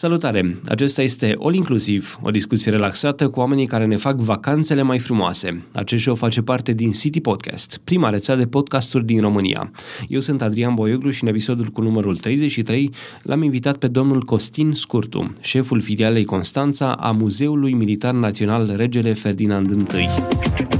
Salutare! Acesta este All Inclusiv, o discuție relaxată cu oamenii care ne fac vacanțele mai frumoase. Acest show face parte din City Podcast, prima rețea de podcasturi din România. Eu sunt Adrian Boioglu și în episodul cu numărul 33 l-am invitat pe domnul Costin Scurtu, șeful filialei Constanța a Muzeului Militar Național Regele Ferdinand I.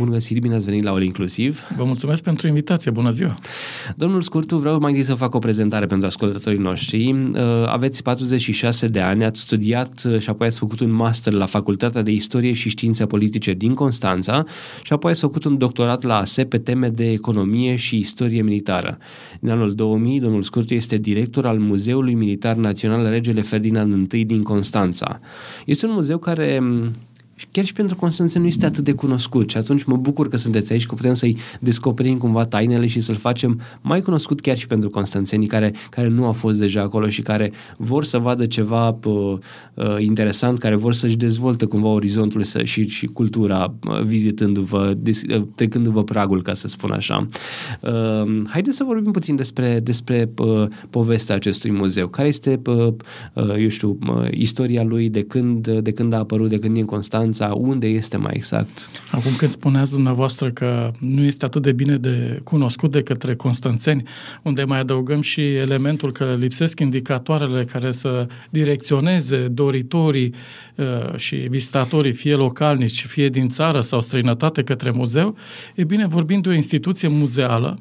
Bun găsit, bine ați venit la All Inclusiv. Vă mulțumesc pentru invitație, bună ziua! Domnul Scurtu, vreau mai întâi să fac o prezentare pentru ascultătorii noștri. Uh, aveți 46 de ani, ați studiat uh, și apoi ați făcut un master la Facultatea de Istorie și Științe Politice din Constanța și apoi ați făcut un doctorat la ASE pe teme de economie și istorie militară. În anul 2000, domnul Scurtu este director al Muzeului Militar Național Regele Ferdinand I din Constanța. Este un muzeu care și chiar și pentru Constanța nu este atât de cunoscut și atunci mă bucur că sunteți aici, că putem să-i descoperim cumva tainele și să-l facem mai cunoscut chiar și pentru constanțenii care, care nu au fost deja acolo și care vor să vadă ceva uh, uh, interesant, care vor să-și dezvolte cumva orizontul să, și, și cultura uh, vizitându-vă, des, uh, trecându-vă pragul, ca să spun așa. Uh, haideți să vorbim puțin despre, despre uh, povestea acestui muzeu. Care este, uh, uh, eu știu, uh, istoria lui, de când, de când a apărut, de când e în Constanța, Constanța, unde este mai exact? Acum când spuneați dumneavoastră că nu este atât de bine de cunoscut de către constanțeni, unde mai adăugăm și elementul că lipsesc indicatoarele care să direcționeze doritorii uh, și vizitatorii, fie localnici, fie din țară sau străinătate către muzeu, e bine, vorbim de o instituție muzeală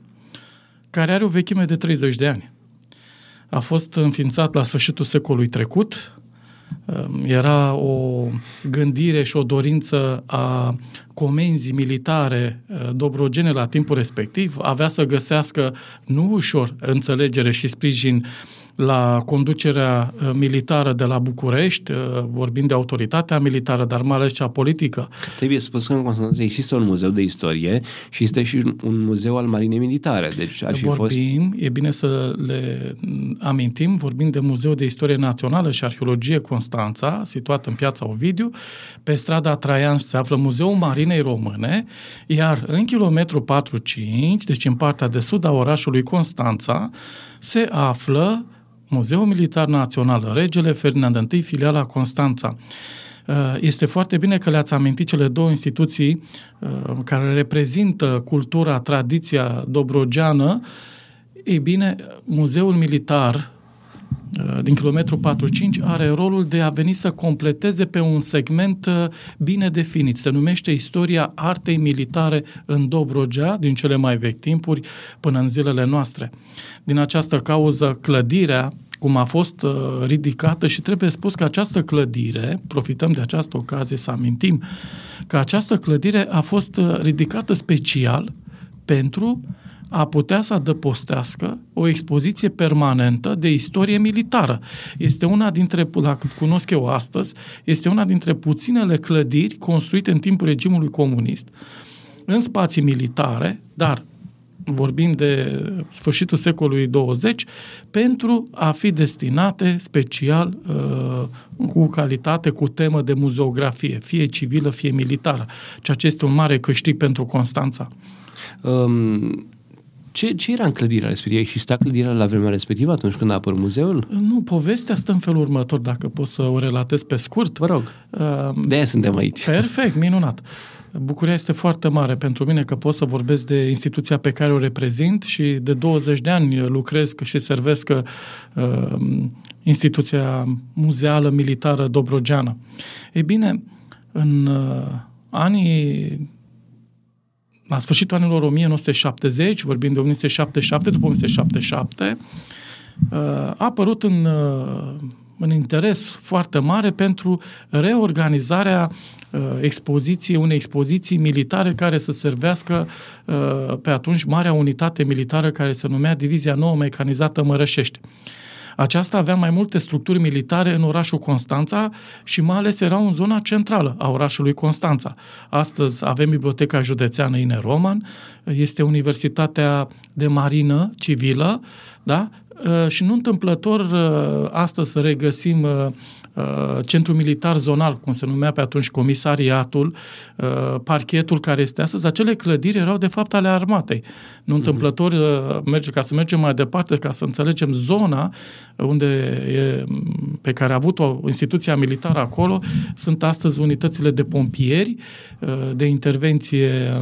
care are o vechime de 30 de ani. A fost înființat la sfârșitul secolului trecut, Ehm, era o gândire și o dorință a comenzii militare eh, dobrogene la timpul respectiv, avea să găsească nu ușor înțelegere și sprijin la conducerea uh, militară de la București, uh, vorbind de autoritatea militară, dar mai ales cea politică. Trebuie spus că în Constanța există un muzeu de istorie și este și un muzeu al marinei militare. Deci ar fi vorbim, fost... e bine să le amintim, vorbim de Muzeul de Istorie Națională și Arheologie Constanța, situat în piața Ovidiu. Pe strada Traian se află Muzeul Marinei Române, iar în kilometru 4-5, deci în partea de sud a orașului Constanța, se află Muzeul Militar Național, Regele Ferdinand I, filiala Constanța. Uh, este foarte bine că le-ați amintit cele două instituții uh, care reprezintă cultura, tradiția dobrogeană. Ei bine, Muzeul Militar uh, din kilometru 45 are rolul de a veni să completeze pe un segment bine definit. Se numește Istoria artei militare în Dobrogea, din cele mai vechi timpuri până în zilele noastre. Din această cauză, clădirea cum a fost uh, ridicată și trebuie spus că această clădire, profităm de această ocazie să amintim, că această clădire a fost uh, ridicată special pentru a putea să adăpostească o expoziție permanentă de istorie militară. Este una dintre, dacă cunosc eu astăzi, este una dintre puținele clădiri construite în timpul regimului comunist în spații militare, dar vorbim de sfârșitul secolului 20, pentru a fi destinate special uh, cu calitate, cu temă de muzeografie, fie civilă, fie militară, ceea ce este un mare câștig pentru Constanța. Um, ce, ce era în clădirea respectivă? Exista clădirea la vremea respectivă atunci când a apărut muzeul? Nu, povestea stă în felul următor, dacă pot să o relatez pe scurt. Vă rog, uh, de-aia suntem aici. Perfect, minunat. Uh, Bucuria este foarte mare pentru mine că pot să vorbesc de instituția pe care o reprezint și de 20 de ani lucrez și servesc uh, instituția muzeală militară dobrogeană. Ei bine, în uh, anii la sfârșitul anilor 1970, vorbim de 1977, după 1977, uh, a apărut în, uh, în interes foarte mare pentru reorganizarea Uh, expoziție, unei expoziții militare care să servească uh, pe atunci marea unitate militară care se numea Divizia Nouă Mecanizată Mărășești. Aceasta avea mai multe structuri militare în orașul Constanța și mai ales erau în zona centrală a orașului Constanța. Astăzi avem Biblioteca Județeană Ine Roman, este Universitatea de Marină Civilă, da? Și nu întâmplător astăzi regăsim Uh, centru militar zonal, cum se numea pe atunci comisariatul, uh, parchetul care este astăzi, acele clădiri erau de fapt ale armatei. Nu mhm. întâmplător, uh, merge, ca să mergem mai departe, ca să înțelegem zona unde e, pe care a avut-o instituția militară acolo, sunt astăzi unitățile de pompieri, de intervenție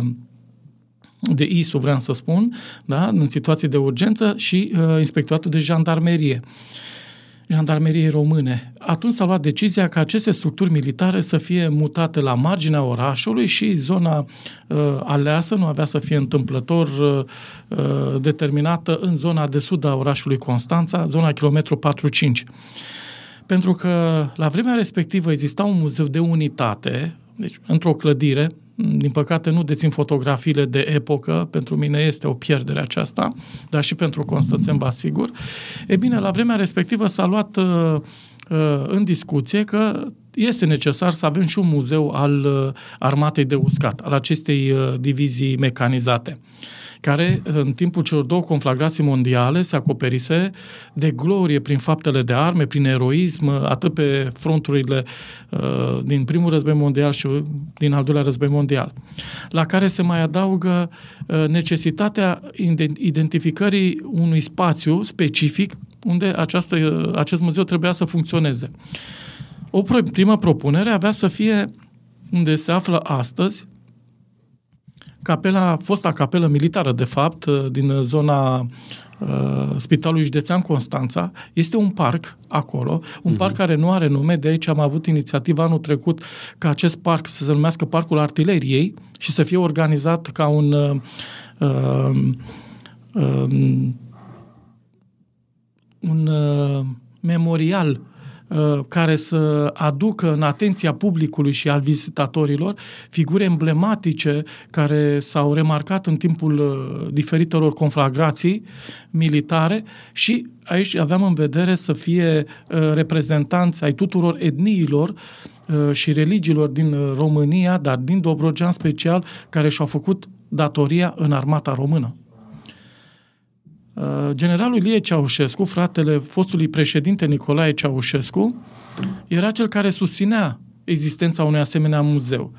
de ISU, vreau să spun, da, în situații de urgență și uh, inspectoratul de jandarmerie. Uh, jandarmeriei române. Atunci s-a luat decizia ca aceste structuri militare să fie mutate la marginea orașului și zona uh, aleasă nu avea să fie întâmplător uh, uh determinată în zona de sud a orașului Constanța, zona kilometru 45. Pentru că la vremea respectivă exista un muzeu de unitate, deci într-o clădire, din păcate nu dețin fotografiile de epocă, pentru mine este o pierdere aceasta, dar și pentru Constanțen, vă asigur. E bine, la vremea respectivă s-a luat uh, uh, în discuție că este necesar să avem și un muzeu al uh, armatei de uscat, al acestei uh, divizii mecanizate care în timpul celor două conflagrații mondiale se acoperise de glorie prin faptele de arme, prin eroism, atât pe fronturile uh, din primul război mondial și din al doilea război mondial, la care se mai adaugă uh, necesitatea identificării unui spațiu specific unde această, uh, acest muzeu trebuia să funcționeze. O primă propunere avea să fie unde se află astăzi capela, fosta capelă militară, de fapt, uh, din zona uh, Spitalului Județean Constanța, este un parc acolo, un uh-huh. parc care nu are nume, de aici am avut inițiativa anul trecut ca acest parc să se numească Parcul Artileriei și să fie organizat ca un uh, uh, uh, un uh, memorial Uh, care să aducă în atenția publicului și al vizitatorilor figuri emblematice care s-au remarcat în timpul uh, diferitelor conflagrații militare și aici aveam în vedere să fie uh, reprezentanți ai tuturor etniilor și religiilor din România, dar din Dobrogea special, care și-au făcut datoria în armata română. Uh, generalul Ilie Ceaușescu, fratele fostului președinte Nicolae Ceaușescu, era cel care susținea existența unui asemenea muzeu.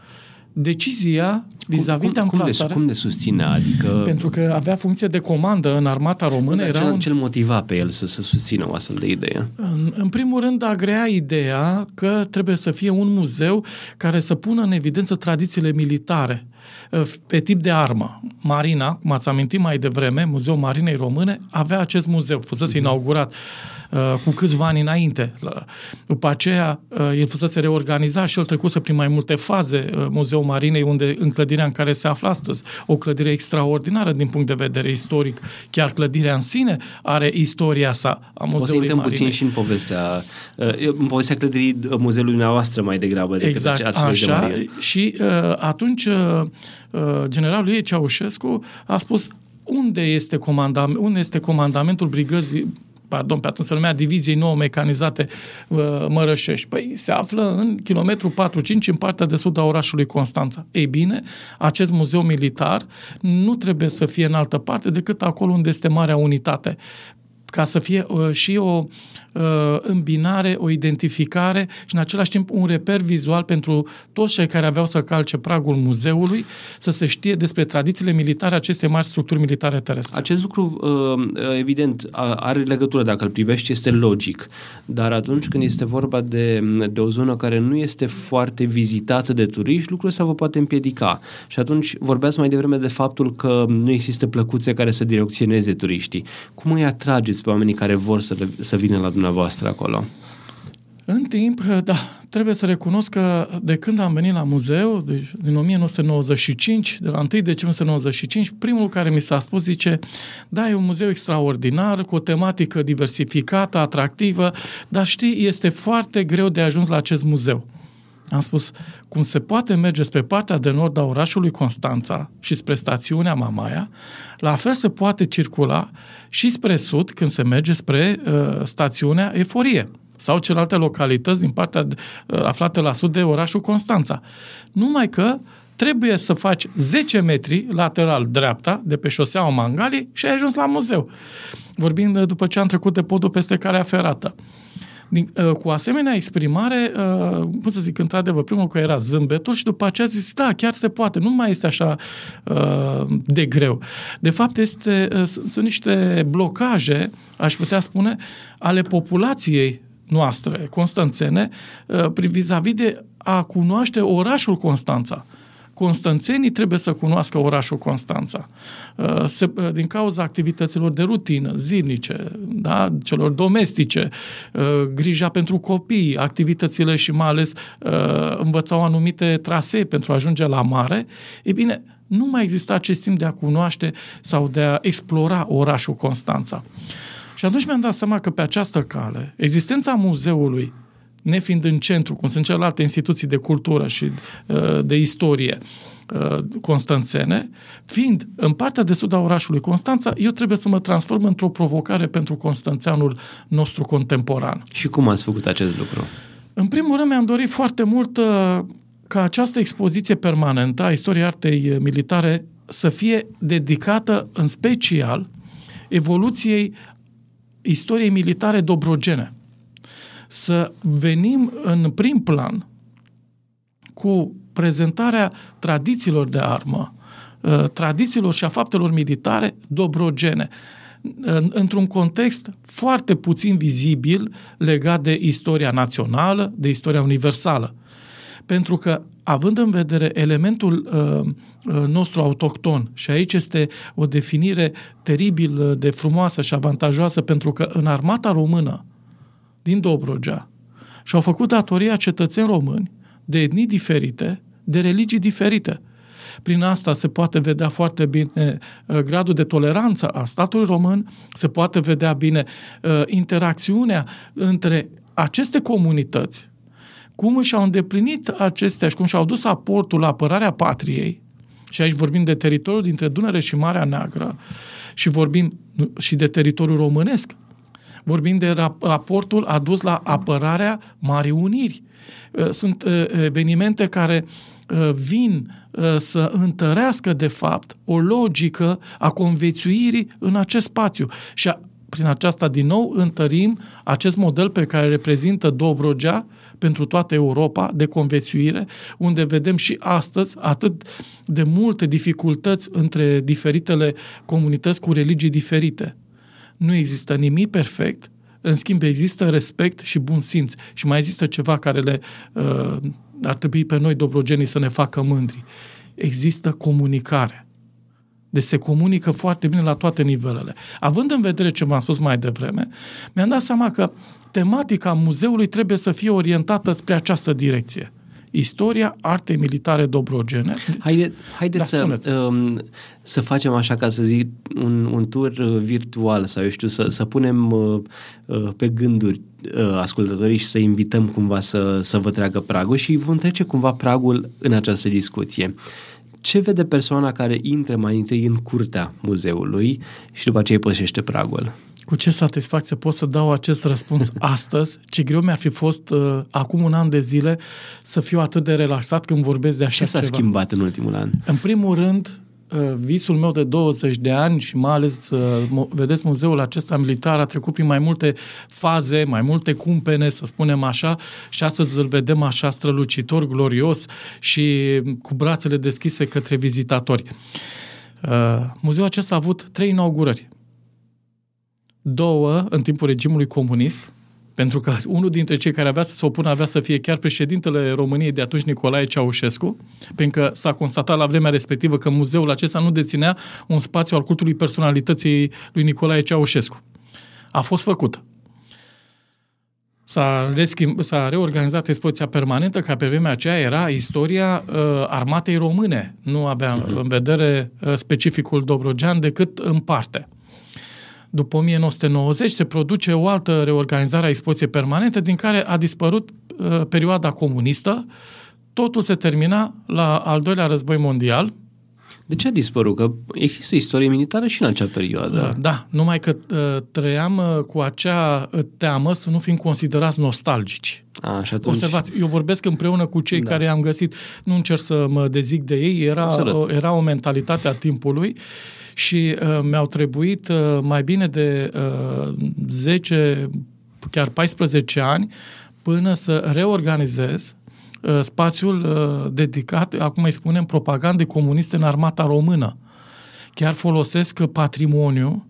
Decizia vis-a-vis cum, de amplasarea... Cum le, cum le susținea? Adică... Pentru că avea funcție de comandă în armata română. Era cel, un... cel motiva pe el să, să susțină o astfel de idee? În, în primul rând, agrea ideea că trebuie să fie un muzeu care să pună în evidență tradițiile militare Uh, pe tip de armă. Marina, cum ați amintit mai devreme, Muzeul Marinei Române, avea acest muzeu, fusese mhm. inaugurat uh, cu câțiva ani înainte. După aceea, uh, el fusese reorganizat și el trecuse prin mai multe faze Muzeul Marinei, unde în clădirea în care se află astăzi, o clădire extraordinară din punct de vedere istoric. Chiar clădirea în sine are istoria sa a Muzeului o să Marinei. puțin și în povestea, în povestea clădirii muzeului dumneavoastră mai degrabă decât exact, așa, de Și atunci Uh, generalul ei, Ceaușescu, a spus unde este, comandam, unde este comandamentul brigăzii pardon, pe atunci se numea Diviziei Nou Mecanizate uh, Mărășești. Păi se află în kilometru 4-5 în partea de sud a orașului Constanța. Ei bine, acest muzeu militar nu trebuie să fie în altă parte decât acolo unde este Marea Unitate ca să fie uh, și o uh, îmbinare, o identificare și în același timp un reper vizual pentru toți cei care aveau să calce pragul muzeului, să se știe despre tradițiile militare acestei mari structuri militare terestre. Acest lucru, uh, evident, are legătură, dacă îl privești, este logic, dar atunci când este vorba de, de o zonă care nu este foarte vizitată de turiști, lucrul ăsta vă poate împiedica. Și atunci vorbeați mai devreme de faptul că nu există plăcuțe care să direcționeze turiștii. Cum îi atrageți pe oamenii care vor să, le, să vină la dumneavoastră acolo? În timp, da, trebuie să recunosc că de când am venit la muzeu, deci din 1995, de la 1 decembrie 1995, primul care mi s-a spus zice, da, e un muzeu extraordinar, cu o tematică diversificată, atractivă, dar știi, este foarte greu de ajuns la acest muzeu. Am spus, cum se poate merge spre partea de nord a orașului Constanța și spre stațiunea Mamaia, la fel se poate circula și spre sud când se merge spre uh, stațiunea Eforie sau celelalte localități din partea uh, aflate la sud de orașul Constanța. Numai că trebuie să faci 10 metri lateral dreapta de pe șoseaua Mangali și ai ajuns la muzeu. Vorbim după ce am trecut de podul peste calea ferată. Din, uh, cu asemenea exprimare, uh, cum să zic, într-adevăr, primul că era zâmbetul și după aceea zis, da, chiar se poate, nu mai este așa uh, de greu. De fapt, este, uh, sunt niște blocaje, aș putea spune, ale populației noastre, constanțene, uh, vis-a-vis de a cunoaște orașul Constanța. Constanțenii trebuie să cunoască orașul Constanța. Uh, se, uh, din cauza activităților de rutină, zilnice, da, celor domestice, grija pentru copii, activitățile și mai ales învățau anumite trasee pentru a ajunge la mare, e bine, nu mai exista acest timp de a cunoaște sau de a explora orașul Constanța. Și atunci mi-am dat seama că pe această cale, existența muzeului, nefiind în centru, cum sunt celelalte instituții de cultură și uh, de istorie uh, constanțene, fiind în partea de sud a orașului Constanța, eu trebuie să mă transform într-o provocare pentru constanțeanul nostru contemporan. Și cum ați făcut acest lucru? În primul rând mi-am dorit foarte mult uh, ca această expoziție permanentă a istoriei artei militare să fie dedicată în special evoluției istoriei militare dobrogene. Să venim în prim plan cu prezentarea tradițiilor de armă, uh, tradițiilor și a faptelor militare dobrogene, într-un context foarte puțin vizibil legat de istoria națională, de istoria universală. Pentru că, având în vedere elementul uh, uh, nostru autohton, și aici este o definire teribil de frumoasă și avantajoasă, pentru că în armata română din Dobrogea și-au făcut datoria cetățeni români de etnii diferite, de religii diferite. Prin asta se poate vedea foarte bine uh, gradul de toleranță a statului român, se poate vedea bine uh, interacțiunea între aceste comunități, cum își au îndeplinit acestea și cum și-au dus aportul la apărarea patriei, și aici vorbim de teritoriul dintre Dunăre și Marea Neagră, și vorbim și de teritoriul românesc, vorbim de raportul adus la apărarea Marii Uniri. Uh, sunt uh, evenimente care uh, vin să întărească, de fapt, o logică a conviețuirii în acest spațiu. Și prin aceasta, din nou, întărim acest model pe care reprezintă Dobrogea pentru toată Europa de conviețuire, unde vedem și astăzi atât de multe dificultăți între diferitele comunități cu religii diferite. Nu există nimic perfect, în schimb există respect și bun simț și mai există ceva care le uh, ar trebui pe noi dobrogenii să ne facă mândri. Există comunicare. Deci se comunică foarte bine la toate nivelele. Având în vedere ce v-am spus mai devreme, mi-am dat seama că tematica muzeului trebuie să fie orientată spre această direcție. Istoria artei militare dobrogene. Haide, haideți da, să, um, să facem așa, ca să zic, un, un tur uh, virtual sau, eu știu, să, să punem uh, uh, pe gânduri uh, ascultătorii și să invităm cumva să, să vă treagă pragul și vom trece cumva pragul în această discuție. Ce vede persoana care intră mai întâi în curtea muzeului și după aceea pășește pragul? Cu ce satisfacție pot să dau acest răspuns astăzi? Ce greu mi-ar fi fost uh, acum un an de zile să fiu atât de relaxat când vorbesc de așa Ce s-a ceva. schimbat în ultimul an? În primul rând, uh, visul meu de 20 de ani și mai ales, uh, vedeți, muzeul acesta militar a trecut prin mai multe faze, mai multe cumpene, să spunem așa, și astăzi îl vedem așa strălucitor, glorios și cu brațele deschise către vizitatori. Uh, muzeul acesta a avut trei inaugurări două în timpul regimului comunist, pentru că unul dintre cei care avea să se opună avea să fie chiar președintele României de atunci, Nicolae Ceaușescu, pentru că s-a constatat la vremea respectivă că muzeul acesta nu deținea un spațiu al cultului personalității lui Nicolae Ceaușescu. A fost făcut. S-a, reschimb, s-a reorganizat expoziția permanentă, care pe vremea aceea era istoria uh, armatei române. Nu avea uh-huh. în vedere uh, specificul Dobrogean decât în parte. După 1990 se produce o altă reorganizare a expoziției permanente din care a dispărut uh, perioada comunistă, totul se termina la al doilea război mondial, de ce a dispărut? Că există istorie militară și în acea perioadă. Da, numai că uh, trăiam uh, cu acea teamă să nu fim considerați nostalgici. A, și atunci... Observați, eu vorbesc împreună cu cei da. care am găsit, nu încerc să mă dezic de ei, era, era o mentalitate a timpului și uh, mi-au trebuit uh, mai bine de uh, 10, chiar 14 ani până să reorganizez Uh, spațiul uh, dedicat, acum îi spunem, propagande comuniste în armata română. Chiar folosesc patrimoniu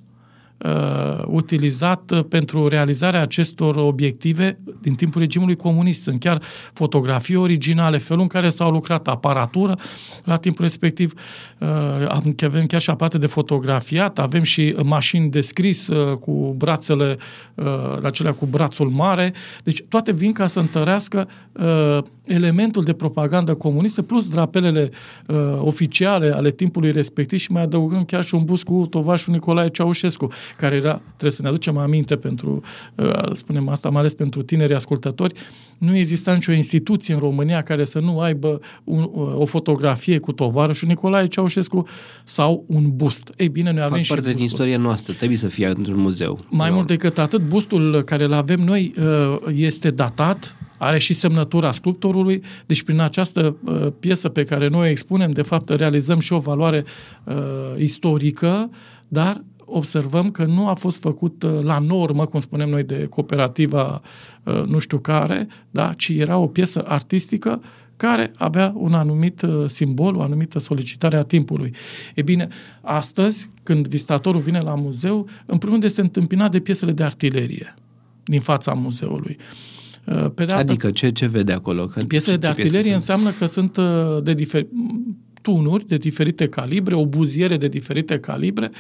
uh, utilizat uh, pentru realizarea acestor obiective din timpul regimului comunist. Sunt chiar fotografii originale, felul în care s-au lucrat, aparatură la timpul respectiv. Uh, avem chiar și aparate de fotografiat, avem și mașini de scris uh, cu brațele, uh, acelea cu brațul mare. Deci toate vin ca să întărească uh, elementul de propagandă comunistă plus drapelele uh, oficiale ale timpului respectiv și mai adăugăm chiar și un bus cu tovașul Nicolae Ceaușescu care era, trebuie să ne aducem aminte pentru, uh, spunem asta, mai ales pentru tineri ascultători, nu exista nicio instituție în România care să nu aibă un, uh, o fotografie cu tovarășul Nicolae Ceaușescu sau un bust. Ei bine, noi avem Fac și parte din istoria noastră, trebuie să fie într-un muzeu. Mai mult decât atât, bustul care îl avem noi uh, este datat, are și semnătura sculptorului, deci prin această uh, piesă pe care noi o expunem, de fapt realizăm și o valoare uh, istorică, dar observăm că nu a fost făcut uh, la normă, cum spunem noi, de cooperativa uh, nu știu care, da? ci era o piesă artistică care avea un anumit uh, simbol, o anumită solicitare a timpului. E bine, astăzi, când vizitatorul vine la muzeu, în primul rând este întâmpinat de piesele de artilerie din fața muzeului. Pe de altă, adică ce, ce vede acolo? Că, piesele de artilerie piese înseamnă că sunt de diferit tunuri de diferite calibre, o buziere de diferite calibre,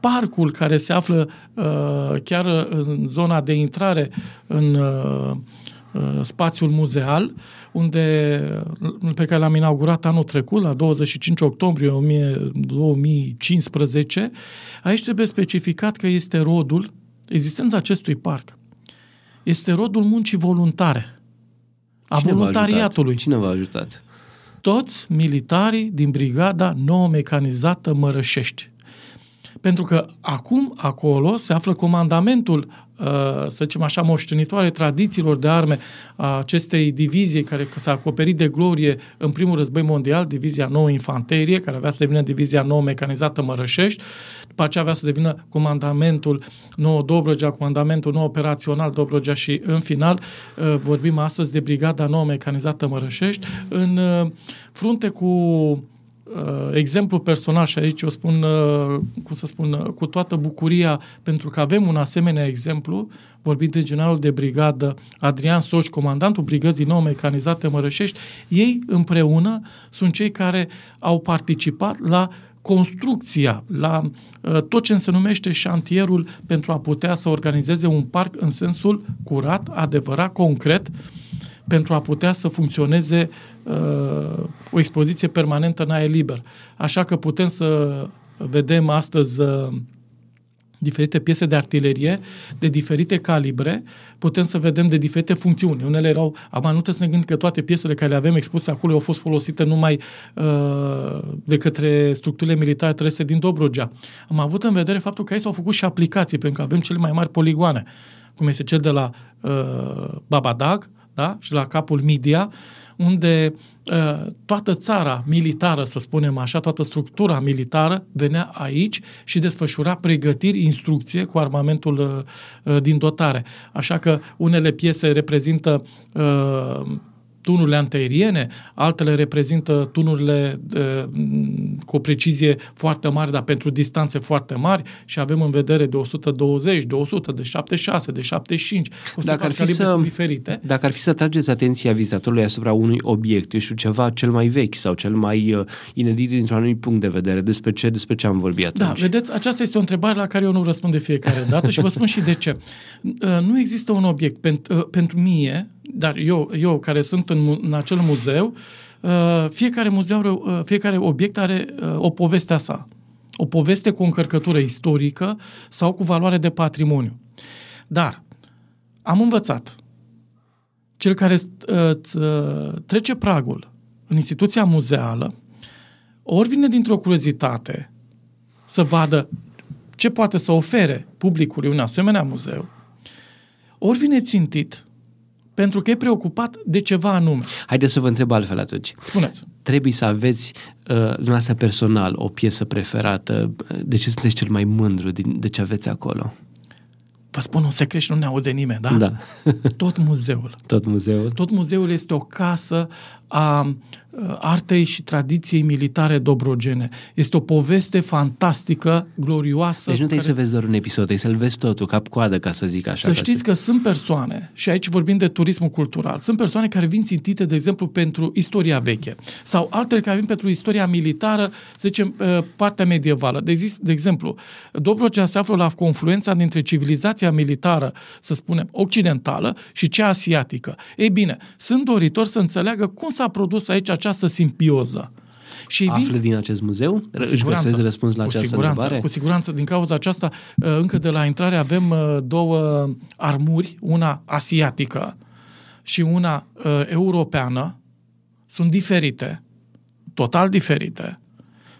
parcul care se află uh, chiar în zona de intrare în uh, uh spațiul muzeal, unde, pe care l-am inaugurat anul trecut, la 25 octombrie 2015, aici trebuie specificat că este rodul, existența acestui parc, este rodul muncii voluntare, a Cine voluntariatului. V-a Cine v-a ajutat? toți militarii din brigada nouă mecanizată Mărășești. Pentru că acum acolo se află comandamentul, uh, să zicem așa, moștenitoare tradițiilor de arme a acestei divizii care s-a acoperit de glorie în primul război mondial, divizia nouă infanterie, care avea să devină divizia nouă mecanizată Mărășești, după aceea avea să devină comandamentul nou Dobrogea, comandamentul nou operațional Dobrogea și în final uh, vorbim astăzi de brigada nouă mecanizată Mărășești. În uh, frunte cu uh, exemplu personal și aici o spun, uh, cum să spun, uh, cu toată bucuria, pentru că avem un asemenea exemplu, vorbind de generalul de brigadă Adrian Soș, comandantul brigăzii nou mecanizate Mărășești, ei împreună sunt cei care au participat la construcția, la uh, tot ce se numește șantierul pentru a putea să organizeze un parc în sensul curat, adevărat, concret, pentru a putea să funcționeze uh, o expoziție permanentă în aer liber. Așa că putem să vedem astăzi uh, diferite piese de artilerie de diferite calibre, putem să vedem de diferite funcțiuni. Unele erau, am nu să ne gândim că toate piesele care le avem expuse acolo au fost folosite numai uh, de către structurile militare trese din Dobrogea. Am avut în vedere faptul că aici s-au făcut și aplicații, pentru că avem cele mai mari poligoane, cum este cel de la uh, Babadag, da? și la capul Midia, unde uh, toată țara militară, să spunem așa, toată structura militară venea aici și desfășura pregătiri, instrucție cu armamentul uh, uh din dotare. Așa că unele piese reprezintă uh, tunurile antiaeriene, altele reprezintă tunurile de, cu o precizie foarte mare, dar pentru distanțe foarte mari și avem în vedere de 120, de 100, de 76, de 75, o să dacă ar fi să, diferite. Dacă ar fi să trageți atenția vizitatorului asupra unui obiect, eu știu, ceva cel mai vechi sau cel mai uh, inedit dintr-un anumit punct de vedere, despre ce, despre ce am vorbit da, atunci. Da, vedeți, aceasta este o întrebare la care eu nu răspund de fiecare dată și vă spun și de ce. Uh, nu există un obiect pentru, uh, pentru mie, dar eu, eu care sunt în, în acel muzeu, uh, fiecare muzeu, are, uh, fiecare obiect are uh, o poveste a sa. O poveste cu o încărcătură istorică sau cu valoare de patrimoniu. Dar am învățat cel care uh, trece pragul în instituția muzeală, ori vine dintr-o curiozitate să vadă ce poate să ofere publicului un asemenea muzeu, ori vine țintit pentru că e preocupat de ceva anume. Haideți să vă întreb altfel atunci. Spuneți. Trebuie să aveți uh, dumneavoastră personal o piesă preferată. De ce sunteți cel mai mândru din, de ce aveți acolo? Vă spun un secret și nu ne aude nimeni, da? Da. Tot muzeul. Tot muzeul. Tot muzeul este o casă a artei și tradiției militare dobrogene. Este o poveste fantastică, glorioasă. Deci nu trebuie care... să vezi doar un episod, trebuie să-l vezi totul, cap-coadă, ca să zic așa. Să știți că sunt persoane, și aici vorbim de turismul cultural, sunt persoane care vin țintite, de exemplu, pentru istoria veche sau altele care vin pentru istoria militară, să zicem, partea medievală. De, zis, de exemplu, Dobrogea se află la confluența dintre civilizația militară, să spunem, occidentală și cea asiatică. Ei bine, sunt doritori să înțeleagă cum s-a produs aici această simpioză. Și Află vin, din acest muzeu? Cu siguranță, răspuns la cu această siguranță, întrebare? Cu siguranță. Din cauza aceasta, uh, încă de la intrare avem uh, două armuri, una asiatică și una uh, europeană. Sunt diferite, total diferite.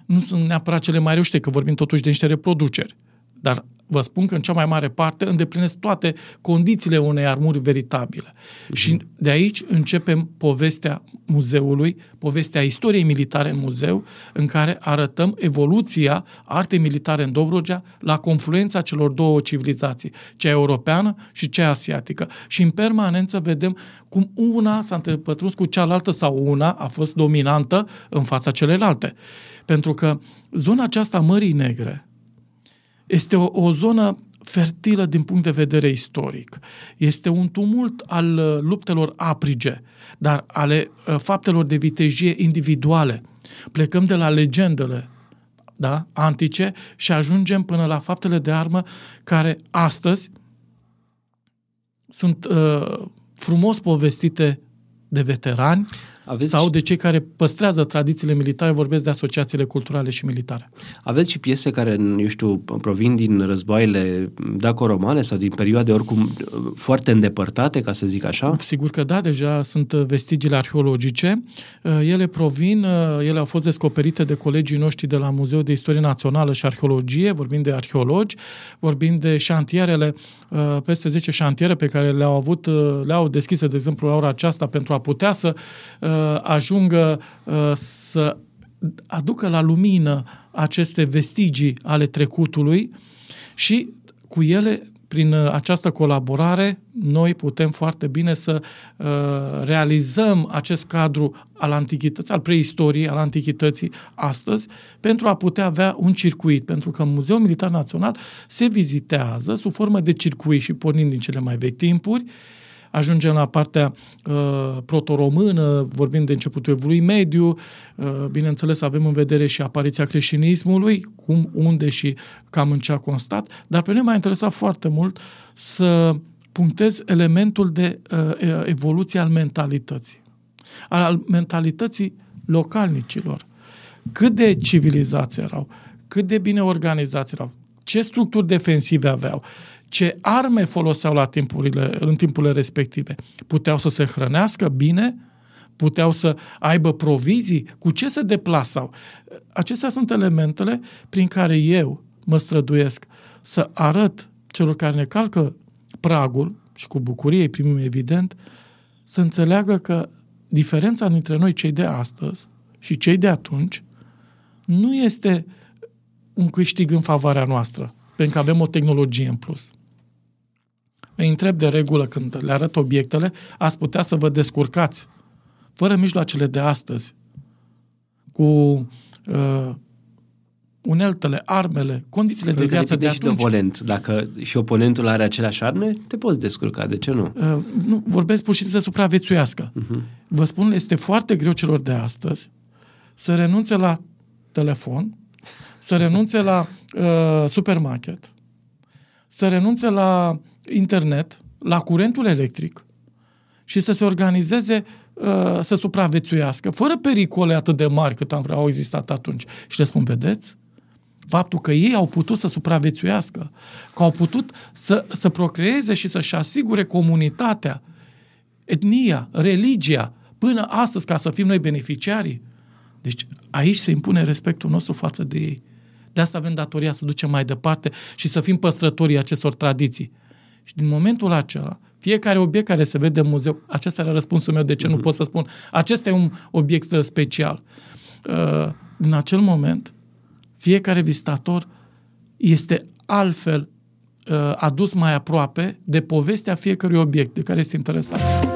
Nu sunt neapărat cele mai reușite, că vorbim totuși de niște reproduceri. Dar vă spun că în cea mai mare parte îndeplinesc toate condițiile unei armuri veritabile. Uh-huh. Și de aici începem povestea muzeului, povestea istoriei militare în muzeu, în care arătăm evoluția artei militare în Dobrogea la confluența celor două civilizații, cea europeană și cea asiatică. Și în permanență vedem cum una s-a întâmpătruns cu cealaltă sau una a fost dominantă în fața celelalte. Pentru că zona aceasta Mării Negre, este o, o zonă fertilă din punct de vedere istoric. Este un tumult al uh, luptelor aprige, dar ale uh, faptelor de vitejie individuale. Plecăm de la legendele da, antice și ajungem până la faptele de armă care astăzi sunt uh, frumos povestite de veterani, aveți sau de cei care păstrează tradițiile militare, vorbesc de asociațiile culturale și militare. Aveți și piese care, eu știu, provin din războaiele daco-romane sau din perioade oricum foarte îndepărtate, ca să zic așa? Sigur că da, deja sunt vestigiile arheologice. Ele provin, ele au fost descoperite de colegii noștri de la Muzeul de Istorie Națională și Arheologie, vorbim de arheologi, vorbim de șantierele, peste 10 șantiere pe care le-au avut, le-au deschise, de exemplu, la ora aceasta pentru a putea să Uh, ajungă uh, să aducă la lumină aceste vestigii ale trecutului și cu ele prin uh, această colaborare, noi putem foarte bine să uh, realizăm acest cadru al antichității, al preistoriei, al antichității astăzi, pentru a putea avea un circuit. Pentru că Muzeul Militar Național se vizitează sub formă de circuit și pornind din cele mai vechi timpuri, uh, ajungem la partea uh, proto-română, vorbim de începutul evului mediu, uh, bineînțeles avem în vedere și apariția creștinismului, cum, unde și cam în ce a constat, dar pe noi m-a interesat foarte mult să punctez elementul de uh, evoluție al mentalității. Al mentalității localnicilor. Cât de civilizați erau, cât de bine organizați erau, ce structuri defensive aveau, ce arme foloseau la timpurile, în timpurile respective. Puteau să se hrănească bine, puteau să aibă provizii, cu ce se deplasau. Acestea sunt elementele prin care eu mă străduiesc să arăt celor care ne calcă pragul, și cu bucurie îi primim evident, să înțeleagă că diferența dintre noi, cei de astăzi și cei de atunci, nu este un câștig în favoarea noastră, pentru că avem o tehnologie în plus. Îi întreb de regulă când le arăt obiectele, ați putea să vă descurcați fără mijloacele de astăzi, cu uh, uneltele, armele, condițiile de viață de atunci. de oponent. Dacă și oponentul are aceleași arme, te poți descurca. De ce nu? Uh, nu vorbesc pur și simplu să supraviețuiască. Uh-huh. Vă spun, este foarte greu celor de astăzi să renunțe la telefon, să renunțe la uh, supermarket, să renunțe la internet, la curentul electric și să se organizeze, uh, să supraviețuiască, fără pericole atât de mari cât au existat atunci. Și le spun, vedeți? Faptul că ei au putut să supraviețuiască, că au putut să, să procreeze și să-și asigure comunitatea, etnia, religia, până astăzi ca să fim noi beneficiarii. Deci aici se impune respectul nostru față de ei. De asta avem datoria să ducem mai departe și să fim păstrătorii acestor tradiții. Și din momentul acela, fiecare obiect care se vede în muzeu, acesta era răspunsul meu de ce uh-huh. nu mhm. pot să spun, acesta e un obiect special. Uh, în acel moment, fiecare vizitator este altfel uh, adus mai aproape de povestea fiecărui obiect de care este interesat.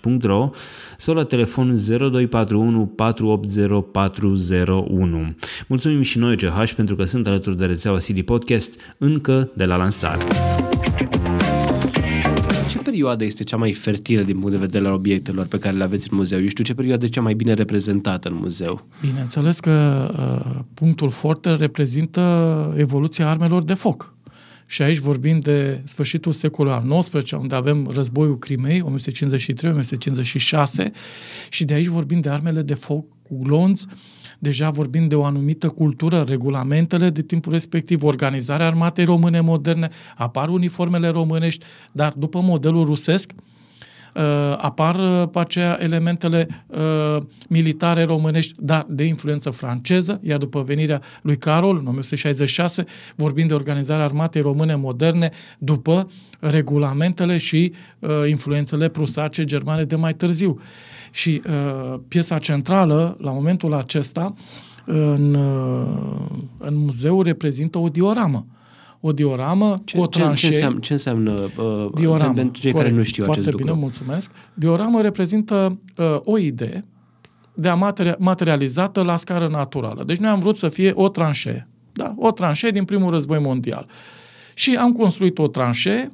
ch.ro sau la telefon 0241 480 401. Mulțumim și noi CH pentru că sunt alături de rețeaua CD Podcast încă de la lansare Ce perioadă este cea mai fertilă din punct de vedere al obiectelor pe care le aveți în muzeu? Eu știu ce perioadă e cea mai bine reprezentată în muzeu. Bineînțeles că uh, punctul foarte reprezintă evoluția armelor de foc. Și aici vorbim de sfârșitul secolului al XIX, unde avem războiul Crimei, 1953-1956, și de aici vorbim de armele de foc cu glonți, deja vorbim de o anumită cultură, regulamentele de timpul respectiv, organizarea armatei române moderne, apar uniformele românești, dar după modelul rusesc, uh, apar uh, pe aceea elementele uh, militare românești, dar de influență franceză, iar după venirea lui Carol, în 1966, vorbim de organizarea armatei române moderne după regulamentele și uh, influențele prusace germane de mai târziu. Și uh, piesa centrală, la momentul acesta, în, uh, în muzeu reprezintă o dioramă o dioramă ce, cu o tranșee. Ce înseamnă, ce înseamnă uh, dioramă, pentru cei corect, care nu știu foarte acest bine, mulțumesc. Dioramă reprezintă uh, o idee de a materializată la scară naturală. Deci noi am vrut să fie o tranșee. Da? O tranșee din primul război mondial. Și am construit o tranșee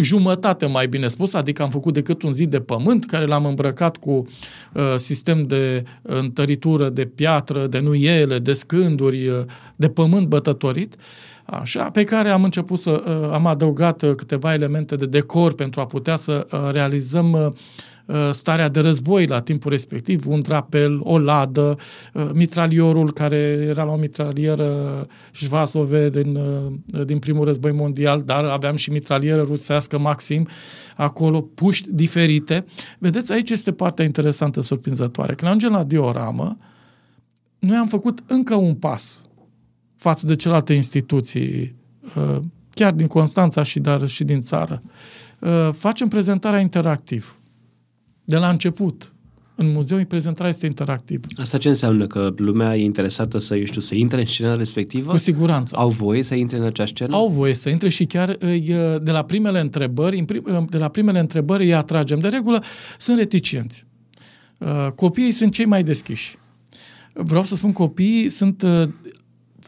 jumătate mai bine spus, adică am făcut decât un zid de pământ care l-am îmbrăcat cu uh, sistem de întăritură de piatră, de nuiele, de scânduri, uh, de pământ bătătorit Așa, pe care am început să uh, am adăugat uh, câteva elemente de decor pentru a putea să uh, realizăm uh, uh, starea de război la timpul respectiv, un drapel, o ladă, uh, mitraliorul care era la o mitralieră Șvasove din, din primul război mondial, dar aveam și mitralieră rusească Maxim, acolo puști diferite. Vedeți, aici este partea interesantă, surprinzătoare. Când ajungem la dioramă, noi am făcut încă un pas față de celelalte instituții, uh, chiar din Constanța și dar și din țară. Uh, facem prezentarea interactiv. De la început, în muzeu, prezentarea este interactivă. Asta ce înseamnă? Că lumea e interesată să, eu știu, să intre în scena respectivă? Cu siguranță. Au voie să intre în acea scenă? Au voie să intre și chiar de la primele întrebări, de la primele întrebări îi atragem. De regulă, sunt reticenți. Uh, copiii sunt cei mai deschiși. Vreau să spun, copiii sunt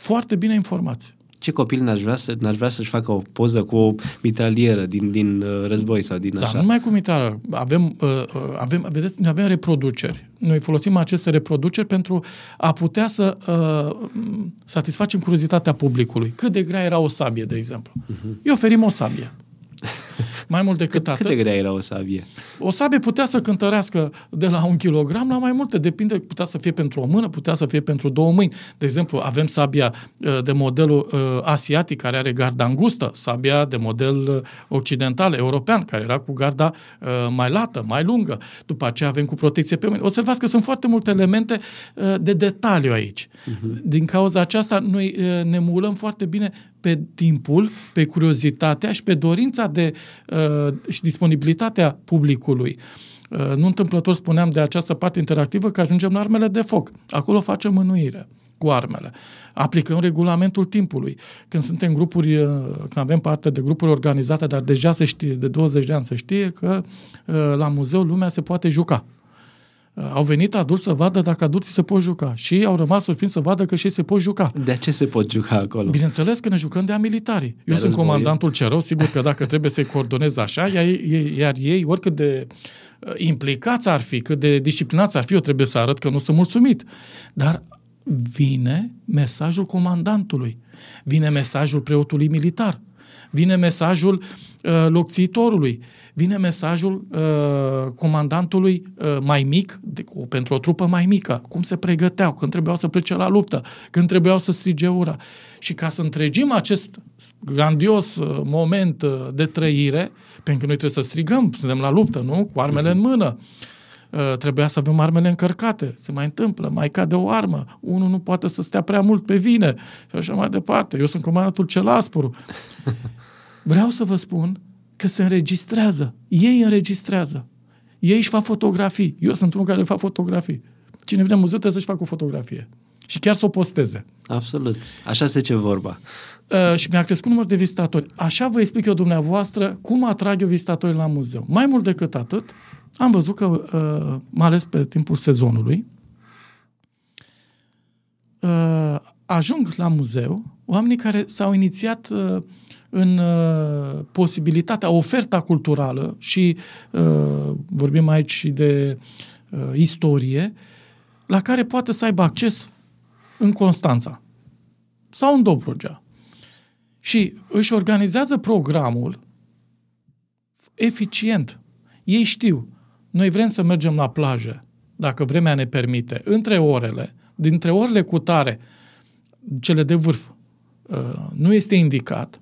foarte bine informați. Ce copil n-aș vrea, să, n-aș vrea să-și facă o poză cu o mitralieră din, din uh, război sau din Dar așa? nu numai cu mitralieră. Avem, uh, uh, avem, vedeți, noi avem reproduceri. Noi folosim aceste reproduceri pentru a putea să uh, satisfacem curiozitatea publicului. Cât de grea era o sabie, de exemplu. Uh-huh. Eu oferim o sabie. Mai mult decât cât, atât. Cât de grea era o sabie? O sabie putea să cântărească de la un kilogram la mai multe, depinde, putea să fie pentru o mână, putea să fie pentru două mâini. De exemplu, avem sabia uh, de modelul uh, asiatic, care are garda îngustă, sabia de model uh, occidental, european, care era cu garda mai lată, mai lungă. După aceea avem cu protecție pe mâini. Observați că sunt foarte multe elemente de detaliu aici. Uh-huh. Din cauza aceasta, noi ne mulăm foarte bine pe timpul, pe curiozitatea și pe dorința de uh, și disponibilitatea publicului. Uh, nu întâmplător spuneam de această parte interactivă că ajungem la armele de foc. Acolo facem mânuire cu armele. Aplicăm regulamentul timpului. Când suntem grupuri, uh, când avem parte de grupuri organizate, dar deja se știe, de 20 de ani se știe că uh, la muzeu lumea se poate juca. Uh, au venit adulți să vadă dacă adulții se pot juca și au rămas surprins să vadă că și ei se pot juca. De ce se pot juca acolo? Bineînțeles că ne jucăm de-a militari. Eu de sunt război. comandantul CERO, sigur că dacă trebuie să-i coordonez așa, iar, iar ei, oricât de uh, implicați ar fi, cât de disciplinați ar fi, eu trebuie să arăt că nu sunt mulțumit. Dar vine mesajul comandantului, vine mesajul preotului militar, vine mesajul uh, locțitorului, vine mesajul uh, comandantului uh, mai mic, de, cu, pentru o trupă mai mică, cum se pregăteau, când trebuiau să plece la luptă, când trebuiau să strige ura. Și ca să întregim acest grandios uh, moment uh, de trăire, pentru că noi trebuie să strigăm, suntem la luptă, nu? Cu armele în mână. Uh, trebuia să avem armele încărcate. Se mai întâmplă, mai cade o armă. Unul nu poate să stea prea mult pe vine și așa mai departe. Eu sunt comandantul cel aspru. Vreau să vă spun că se înregistrează. Ei înregistrează. Ei își fac fotografii. Eu sunt unul care fac fotografii. Cine vrea muzeu trebuie să-și facă o fotografie. Și chiar să o posteze. Absolut. Așa se ce vorba. Uh, și mi-a crescut numărul de vizitatori. Așa vă explic eu dumneavoastră cum atrag eu vizitatorii la muzeu. Mai mult decât atât, am văzut că, uh, mai ales pe timpul sezonului, uh, ajung la muzeu oamenii care s-au inițiat uh, în uh, posibilitatea, oferta culturală și uh, vorbim aici și de uh, istorie, la care poate să aibă acces în Constanța sau în Dobrogea. Și își organizează programul eficient. Ei știu, noi vrem să mergem la plajă, dacă vremea ne permite, între orele, dintre orele cu tare, cele de vârf, uh, nu este indicat,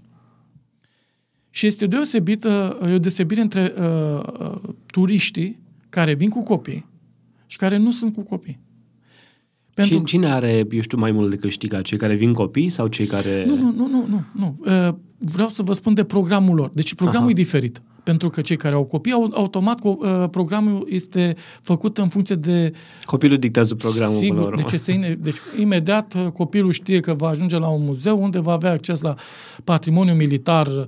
și este deosebită, o deosebire între uh, uh, turiștii care vin cu copii și care nu sunt cu copii. Pentru cine, cine are, eu știu, mai mult de câștigat? Cei care vin copii sau cei care... Nu, nu, nu, nu. nu, nu. Uh, vreau să vă spun de programul lor. Deci programul Aha. e diferit. Pentru că cei care au copii, au, automat uh, programul este făcut în funcție de... Copilul dictează programul Sigur, până la urmă. Deci, este, deci imediat uh, copilul știe că va ajunge la un muzeu unde va avea acces la patrimoniu militar uh,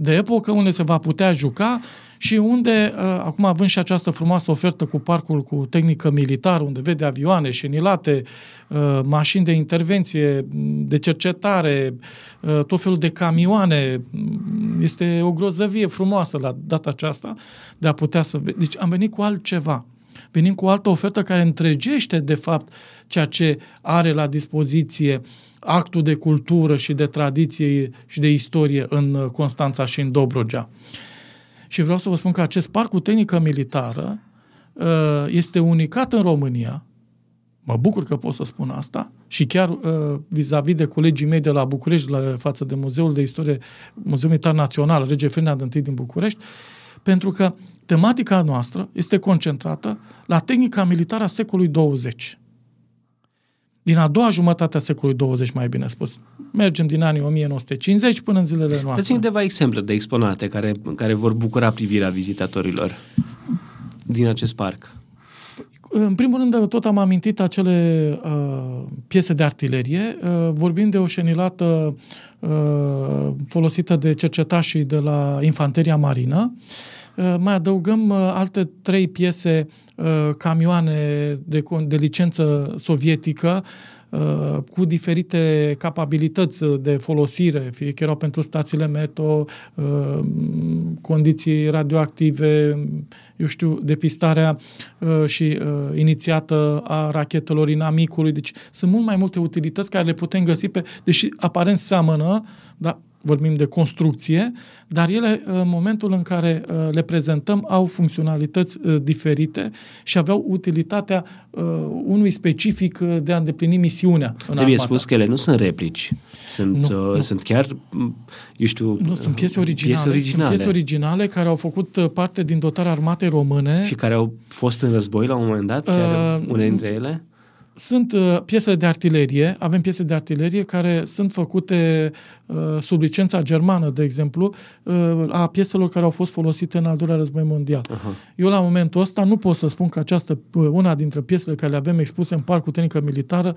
de epocă, unde se va putea juca și unde, uh, acum având și această frumoasă ofertă cu parcul cu tehnică militară, unde vede avioane, șenilate, uh, mașini de intervenție, de cercetare, uh, tot felul de camioane, este o grozăvie frumoasă la data aceasta de a putea să... Deci am venit cu altceva. Venim cu o altă ofertă care întregește, de fapt, ceea ce are la dispoziție uh, actul de cultură și de tradiție și de istorie în uh, Constanța și în Dobrogea. Și vreau să vă spun că acest parc cu tehnică militară uh, este unicat în România. Mă bucur că pot să spun asta și chiar uh, vis-a-vis de colegii mei de la București, la față de Muzeul de Istorie, Muzeul Militar Național, Rege Ferdinand I din București, pentru că tematica noastră este concentrată la tehnica militară a secolului 20 din a doua jumătate a secolului 20, mai bine spus. Mergem din anii 1950 până în zilele noastre. Dați câteva exemple de exponate care, care vor bucura privirea vizitatorilor din acest parc. În primul rând, tot am amintit acele uh, piese de artilerie, uh, vorbind de o șenilată uh, folosită de cercetașii de la Infanteria Marină. Uh, mai adăugăm uh, alte trei piese Uh, camioane de, de licență sovietică uh, cu diferite capabilități de folosire, fie că erau pentru stațiile meteo, uh, condiții radioactive, eu știu, depistarea uh, și uh, inițiată a rachetelor inamicului. Deci sunt mult mai multe utilități care le putem găsi pe, deși aparent seamănă, dar vorbim de construcție, dar ele, în momentul în care uh, le prezentăm, au funcționalități uh, diferite și aveau utilitatea uh, unui specific de a îndeplini misiunea. În Trebuie armata. spus că ele nu sunt replici. Sunt, nu, nu. sunt chiar, eu știu... Nu, sunt piese originale. piese originale. Sunt piese originale care au făcut parte din dotarea armatei române. Și care au fost în război la un moment dat, chiar uh, unele dintre ele? Sunt uh, piese de artilerie, avem piese de artilerie care sunt făcute uh, sub licența germană, de exemplu, uh, a pieselor care au fost folosite în al doilea război mondial. Uh-huh. Eu la momentul ăsta nu pot să spun că această, uh, una dintre piesele care le avem expuse în Parcul Tehnică Militară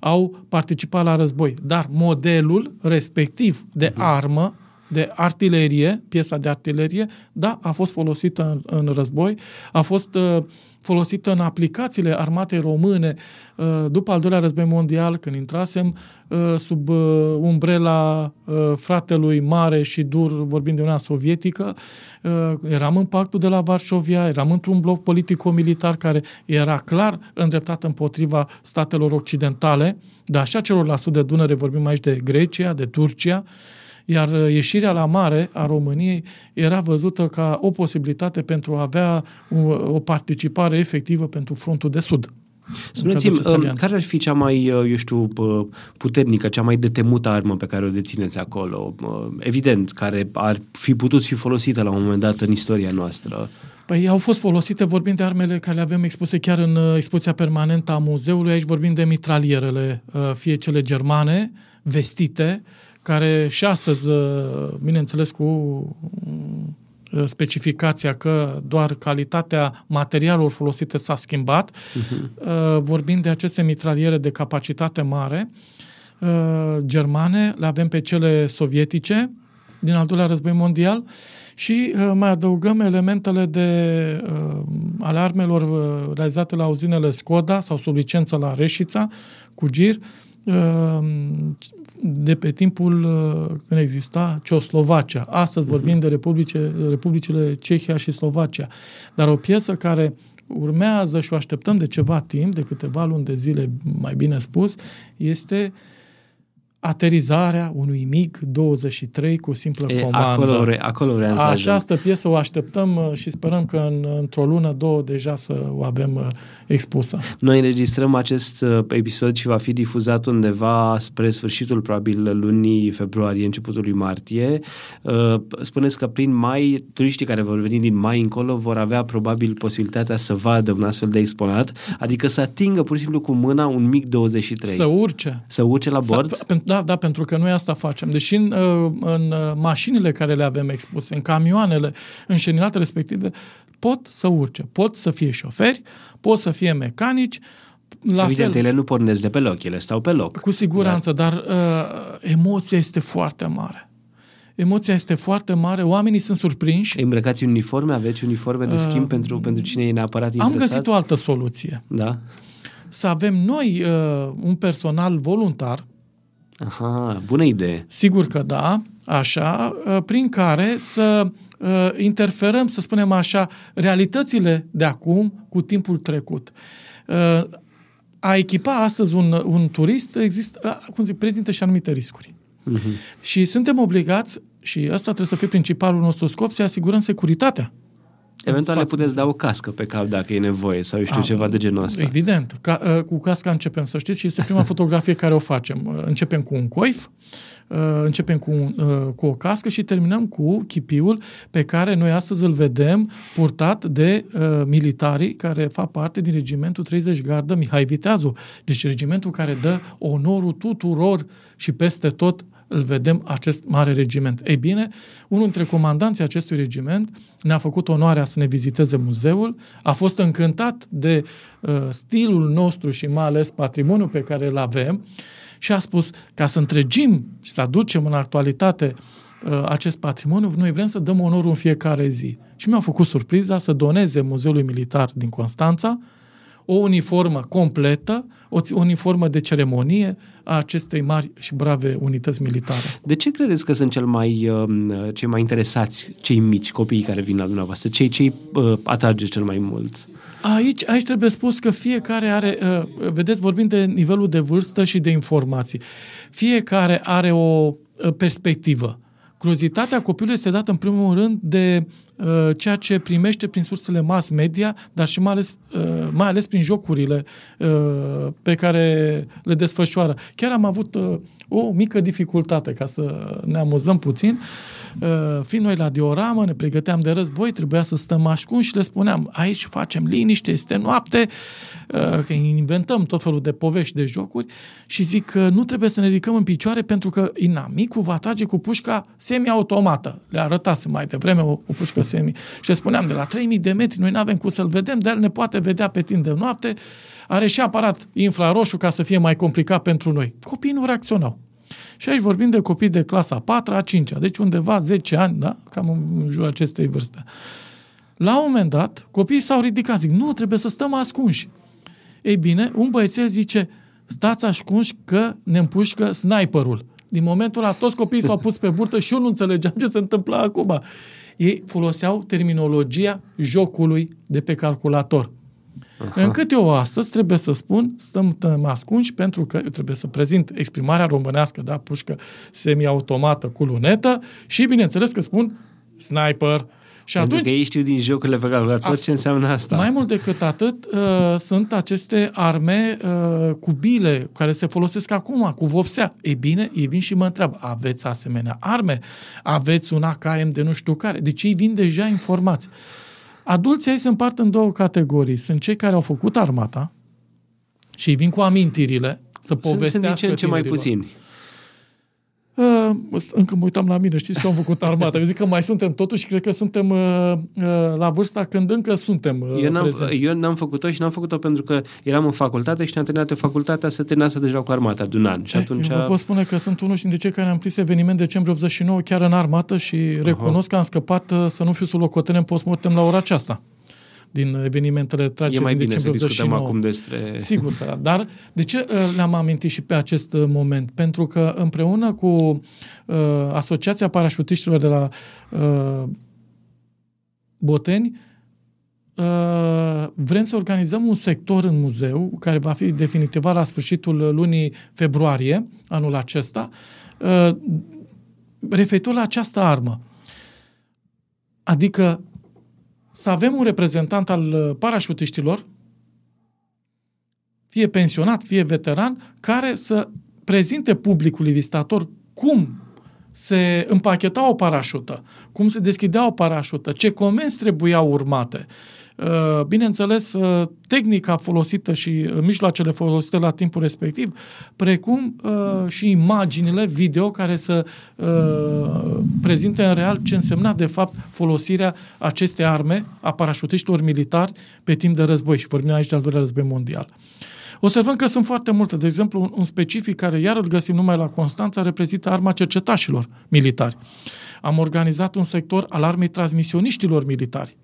au participat la război, dar modelul respectiv de uh-huh. armă de artilerie, piesa de artilerie, da, a fost folosită în, în război, a fost uh, folosită în aplicațiile armatei române uh, după al doilea război mondial, când intrasem uh, sub uh, umbrela fratelui mare și dur, vorbind de Uniunea Sovietică, eram în pactul de la Varșovia, eram într-un bloc politico-militar care era clar îndreptat împotriva statelor occidentale, dar așa celor la sud de Dunăre, vorbim aici de Grecia, de Turcia, iar uh, ieșirea la mare a României era văzută ca o posibilitate pentru a avea o, participare efectivă pentru frontul de sud. Spuneți-mi, uh, care ar fi cea mai, uh, eu știu, puternică, cea mai detemută armă pe care o dețineți acolo? Evident, care ar fi putut fi folosită la un moment dat în istoria noastră. Păi au fost folosite, vorbim de armele care le avem expuse chiar în expoziția permanentă a muzeului, aici vorbim de mitralierele, fie cele germane, vestite, care și astăzi, uh, bineînțeles, cu uh, specificația că doar calitatea materialelor folosite s-a schimbat, uh-huh. vorbind de aceste mitraliere de capacitate mare, uh, germane, le avem pe cele sovietice din al doilea război mondial și mai adăugăm elementele de, ale armelor realizate la uzinele Skoda sau sub licență la Reșița, cu GIR, de pe timpul uh, când exista Ceoslovacia. Astăzi vorbim de Republice, Republicile Cehia și Slovacia. Dar o piesă care urmează și o așteptăm de ceva timp, de câteva luni de zile, mai bine spus, este uh, aterizarea unui MiG-23 cu simplă e, comandă. Acolo, acolo vreau să Această ajung. piesă o așteptăm uh, și sperăm că în, într-o lună, două, deja să o avem uh, expusă. Noi înregistrăm acest uh, episod și va fi difuzat undeva spre sfârșitul, probabil, lunii februarie, începutul lui martie. Spuneți că prin mai, turiștii care vor veni din mai încolo vor avea probabil posibilitatea să vadă un astfel de exponat, adică să atingă pur și simplu cu mâna un MiG-23. Să urce. Să urce la bord? Să, da, da, pentru că noi asta facem. Deși în, uh, în uh, mașinile care le avem expuse, în camioanele înșeninate respective, pot să urce, pot să fie șoferi, pot să fie mecanici, la Evident, fel, ele nu pornesc de pe loc, ele stau pe loc. Cu siguranță, dar, dar uh, emoția este foarte mare. Emoția este foarte mare, oamenii sunt surprinși. Îmbrăcați uniforme, aveți uniforme de schimb uh, pentru, pentru cine e neapărat interesat? Am găsit o altă soluție. Da? Să avem noi uh, un personal voluntar Aha, bună idee. Sigur că da, așa, uh, prin care să uh, interferăm, să spunem așa, realitățile de acum cu timpul trecut. Uh, a echipa astăzi un, un turist există, cum zic, prezintă și anumite riscuri. Uh-huh. Și suntem obligați, și asta trebuie să fie principalul nostru scop, să asigurăm securitatea Eventual le puteți da o cască pe cap dacă e nevoie sau eu știu A, ceva de genul ăsta. Evident. Ca, uh, cu casca începem, să știți, și este prima fotografie care o facem. Uh, începem cu un coif, uh, începem cu, cu o cască și terminăm cu chipiul pe care noi astăzi îl vedem purtat de militarii care fac parte din regimentul 30 Gardă Mihai Viteazu. Deci regimentul care dă onorul tuturor și peste tot îl vedem acest mare regiment. Ei bine, unul dintre comandanții acestui regiment ne-a făcut onoarea să ne viziteze muzeul, a fost încântat de uh, stilul nostru și mai ales patrimoniul pe care îl avem și a spus ca să întregim și să aducem în actualitate uh, acest patrimoniu, noi vrem să dăm onorul în fiecare zi. Și mi-a făcut surpriza să doneze Muzeului Militar din Constanța o uniformă completă, o uniformă de ceremonie a acestei mari și brave unități militare. De ce credeți că sunt cel mai, uh, cei mai interesați cei mici, copiii care vin la dumneavoastră? Cei ce uh, atrage cel mai mult? Aici, aici trebuie spus că fiecare are, uh, vedeți, vorbim de nivelul de vârstă și de informații, fiecare are o uh, perspectivă. Curiozitatea copilului este dată în primul rând de uh, ceea ce primește prin sursele mass media, dar și mai ales, uh, mai ales prin jocurile uh, pe care le desfășoară. Chiar am avut uh, o mică dificultate, ca să ne amuzăm puțin. Uh, fiind noi la dioramă, ne pregăteam de război, trebuia să stăm ascunși și le spuneam, aici facem liniște, este noapte, uh, că inventăm tot felul de povești, de jocuri și zic că nu trebuie să ne ridicăm în picioare pentru că inamicul va trage cu pușca semi-automată. Le arătase mai devreme o, o pușcă semi. Și le spuneam, de la 3000 de metri noi nu avem cum să-l vedem, dar ne poate vedea pe timp de noapte, are și aparat infraroșu ca să fie mai complicat pentru noi. Copiii nu reacționau. Și aici vorbim de copii de clasa 4 a 5 deci undeva 10 ani, da? cam în jurul acestei vârste. La un moment dat, copiii s-au ridicat, zic, nu, trebuie să stăm ascunși. Ei bine, un băiețel zice, stați ascunși că ne împușcă sniperul. Din momentul ăla, toți copiii s-au pus pe burtă și eu nu înțelegeam ce se întâmplă acum. Ei foloseau terminologia jocului de pe calculator. Aha. Încât eu astăzi trebuie să spun, stăm ascunși pentru că eu trebuie să prezint exprimarea românească, da, pușcă semi-automată cu lunetă și bineînțeles că spun sniper, și Pentru atunci, că ei știu din jocurile pe calculator ce înseamnă asta. Mai mult decât atât, uh, sunt aceste arme uh, cu bile care se folosesc acum, cu vopsea. Ei bine, ei vin și mă întreabă, aveți asemenea arme? Aveți un AKM de nu știu care? Deci ei vin deja informați. Adulții ei se împart în două categorii. Sunt cei care au făcut armata și ei vin cu amintirile să povestească Sunt din ce în ce mai puțini. Uh, încă mă uitam la mine, știți ce am făcut armata? Eu zic că mai suntem totuși, cred că suntem uh, uh, la vârsta când încă suntem uh, eu, n-am, prezenți. eu n-am făcut-o și n-am făcut-o pentru că eram în facultate și ne-am terminat facultatea să terminase deja cu armata de un an. Și atunci... Eu vă pot spune că sunt unul dintre cei care am prins eveniment decembrie 89 chiar în armată și recunosc uh-huh. că am scăpat uh, să nu fiu sub locotenent post-mortem la ora aceasta din evenimentele tragice E mai din bine să discutăm 89. acum despre... Sigur că da. Dar de ce uh, le-am amintit și pe acest uh, moment? Pentru că împreună cu uh, Asociația Parașutiștilor de la uh, Boteni, uh, vrem să organizăm un sector în muzeu, care va fi definitivat la sfârșitul lunii februarie anul acesta, uh, referitor la această armă. Adică să avem un reprezentant al uh, parașutiștilor, fie pensionat, fie veteran, care să prezinte publicului vizitator cum se împacheta o parașută, cum se deschidea o parașută, ce comenzi trebuiau urmate, Uh, bineînțeles, uh, tehnica folosită și uh, mijloacele folosite la timpul respectiv, precum și imaginile video care să prezinte în real ce însemna de fapt folosirea acestei arme a parașutiștilor militari pe timp de război și vorbim aici de al doilea război mondial. Observăm că sunt foarte multe. De exemplu, un specific care iar îl găsim numai la Constanța reprezintă arma cercetașilor militari. Am organizat un sector al armei transmisioniștilor militari.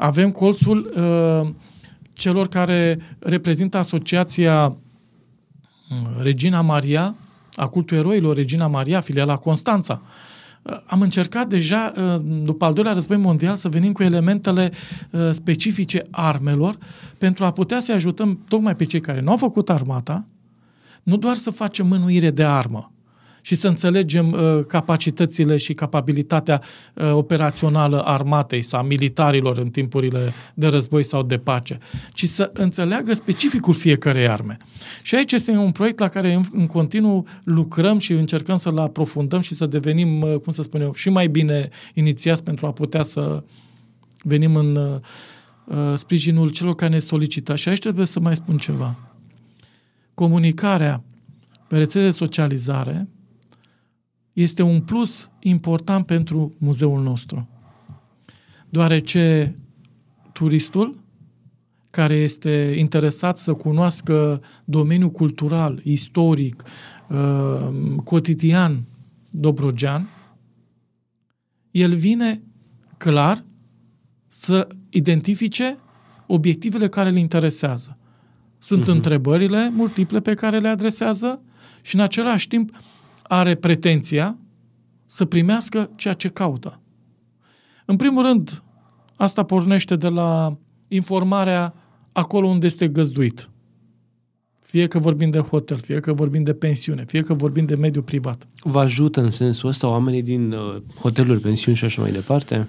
Avem colțul uh, celor care reprezintă asociația uh, Regina Maria, a cultului eroilor Regina Maria, filiala Constanța. Uh, am încercat deja, uh, după al doilea război mondial, să venim cu elementele specifice armelor pentru a putea să ajutăm tocmai pe cei care nu au făcut armata, nu doar să facem mânuire de armă, și să înțelegem uh, capacitățile și capabilitatea uh, operațională armatei sau a militarilor în timpurile de război sau de pace, ci să înțeleagă specificul fiecarei arme. Și aici este un proiect la care în, în continuu lucrăm și încercăm să-l aprofundăm și să devenim, uh, cum să spun eu, și mai bine inițiați pentru a putea să venim în uh, sprijinul celor care ne solicită. Și aici trebuie să mai spun ceva. Comunicarea pe rețele de socializare este un plus important pentru muzeul nostru. Deoarece turistul care este interesat să cunoască domeniul cultural, istoric, uh, cotidian Dobrogean, el vine clar să identifice obiectivele care le interesează. Sunt uh-huh. întrebările multiple pe care le adresează și în același timp are pretenția să primească ceea ce caută. În primul rând, asta pornește de la informarea acolo unde este găzduit. Fie că vorbim de hotel, fie că vorbim de pensiune, fie că vorbim de mediul privat. Vă ajută în sensul ăsta oamenii din uh, hoteluri, pensiuni și așa mai departe?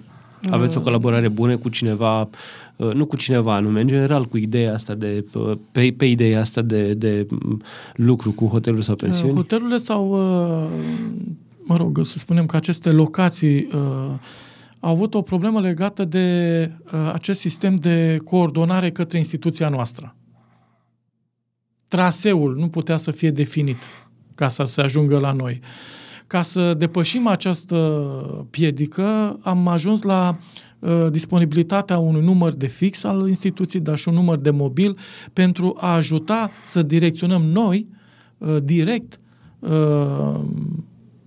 Aveți o colaborare bună cu cineva, uh, nu cu cineva anume, în general cu ideea asta de, uh, pe, pe ideea asta de, de mm, lucru cu hoteluri sau pensiuni? Hotelurile sau, mă rog, să spunem că aceste locații au avut o problemă legată de acest sistem de coordonare către instituția noastră traseul nu putea să fie definit ca să se ajungă la noi. Ca să depășim această piedică, am ajuns la uh, disponibilitatea unui număr de fix al instituției, dar și un număr de mobil pentru a ajuta să direcționăm noi uh, direct uh,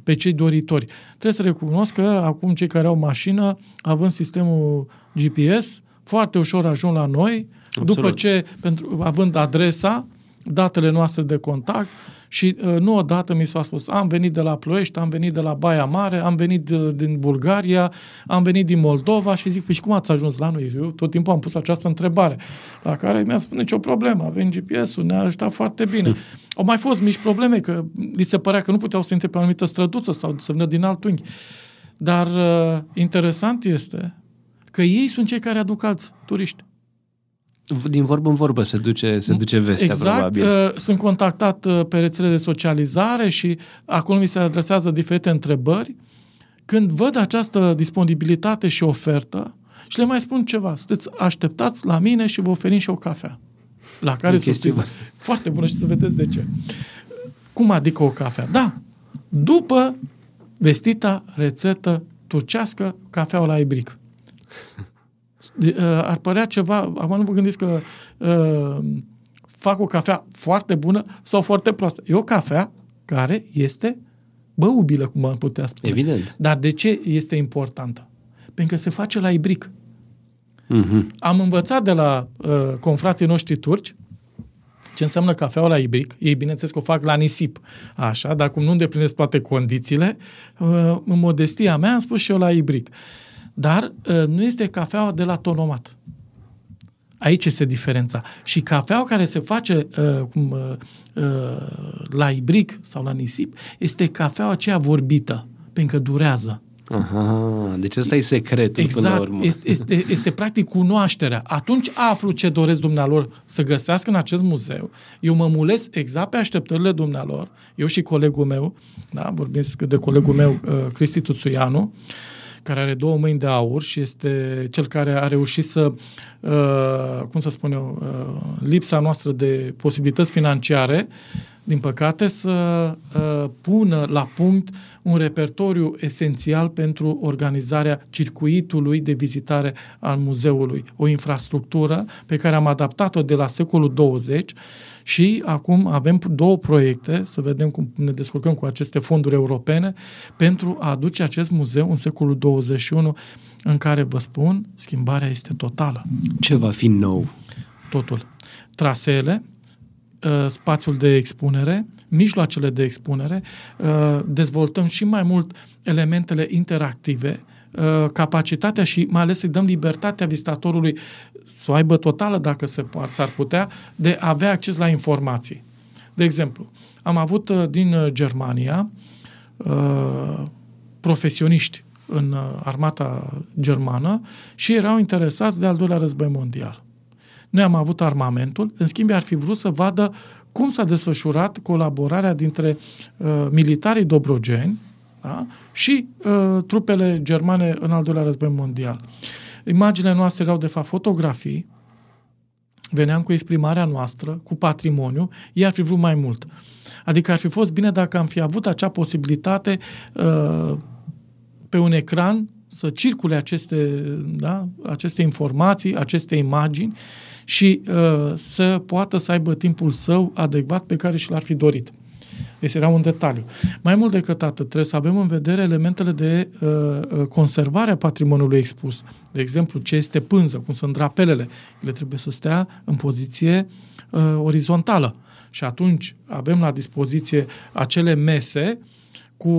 pe cei doritori. Trebuie să recunosc că acum cei care au mașină, având sistemul GPS, foarte ușor ajung la noi, Absolut. după ce, pentru, având adresa, datele noastre de contact și uh, nu odată mi s-a spus, am venit de la Ploiești, am venit de la Baia Mare, am venit de, uh, din Bulgaria, am venit din Moldova și zic, păi și cum ați ajuns la noi? Eu tot timpul am pus această întrebare, la care mi-a spus, nicio problemă, avem GPS-ul, ne-a ajutat foarte bine. Hmm. Au mai fost mici probleme, că li se părea că nu puteau să intre pe o anumită străduță sau să vină din alt unghi. Dar uh, interesant este că ei sunt cei care aduc alți turiști din vorbă în vorbă se duce, se duce vestea, exact, probabil. Uh, sunt contactat uh, pe rețele de socializare și acolo mi se adresează diferite întrebări. Când văd această disponibilitate și ofertă, și le mai spun ceva, sunteți așteptați la mine și vă oferim și o cafea. La care susțin. Foarte bună și să vedeți de ce. Cum adică o cafea? Da, după vestita rețetă turcească, cafeaua la ibric. Uh, ar părea ceva, acum nu vă gândiți că uh, fac o cafea foarte bună sau foarte proastă. E o cafea care este băubilă, cum am putea spune. Evident. Dar de ce este importantă? Pentru că se face la ibric. Mm-hmm. Am învățat de la uh, confrații noștri turci ce înseamnă cafeaua la ibric. Ei, bineînțeles că o fac la nisip, așa, dar cum nu îndeplinesc toate condițiile, uh, în modestia mea am spus și eu la ibric. Uh, dar uh, nu este cafeaua de la tonomat. Aici este diferența. Și cafeaua care se face uh, cum, uh, uh, la ibric sau la nisip este cafeaua aceea vorbită, pentru că durează. Aha, deci ăsta e secretul exact, până la urmă. Este, este, este practic cunoașterea. Atunci aflu ce doresc dumnealor să găsească în acest muzeu. Eu mă mulez exact pe așteptările dumnealor. Eu și colegul meu, da, vorbesc de colegul meu, uh, Cristi Tuțuianu, uh, care are două mâini de aur și este cel care a reușit să, uh, cum să spun eu, uh, lipsa noastră de posibilități financiare, din păcate, să uh, pună la punct un repertoriu esențial pentru organizarea circuitului de vizitare al muzeului. O infrastructură pe care am adaptat-o de la secolul 20 și acum avem două proiecte, să vedem cum ne descurcăm cu aceste fonduri europene, pentru a aduce acest muzeu în secolul 21, în care, vă spun, schimbarea este totală. Ce va fi nou? Totul. Traseele, uh, spațiul de expunere, mijloacele de expunere, uh, dezvoltăm și mai mult elementele interactive, uh, capacitatea și mai ales să dăm libertatea vizitatorului să o aibă totală, dacă se poate, s-ar putea, de a avea acces la informații. De exemplu, am avut uh, din uh, Germania uh, profesioniști în armata germană și erau interesați de al doilea război mondial. Noi am avut armamentul, în schimb ar fi vrut să vadă cum s-a desfășurat colaborarea dintre uh, militarii dobrogeni da? și uh, trupele germane în al doilea război mondial. Imaginile noastre erau, de fapt, fotografii, veneam cu exprimarea noastră, cu patrimoniu, ei ar fi vrut mai mult. Adică ar fi fost bine dacă am fi avut acea posibilitate uh, pe un ecran să circule aceste, da, aceste informații, aceste imagini și uh, să poată să aibă timpul său adecvat pe care și l-ar fi dorit. Deci era un detaliu. Mai mult decât atât, trebuie să avem în vedere elementele de uh, uh, conservare a patrimoniului expus. De exemplu, ce este pânză, cum sunt drapelele. Ele trebuie să stea în poziție uh, orizontală. Și atunci avem la dispoziție acele mese cu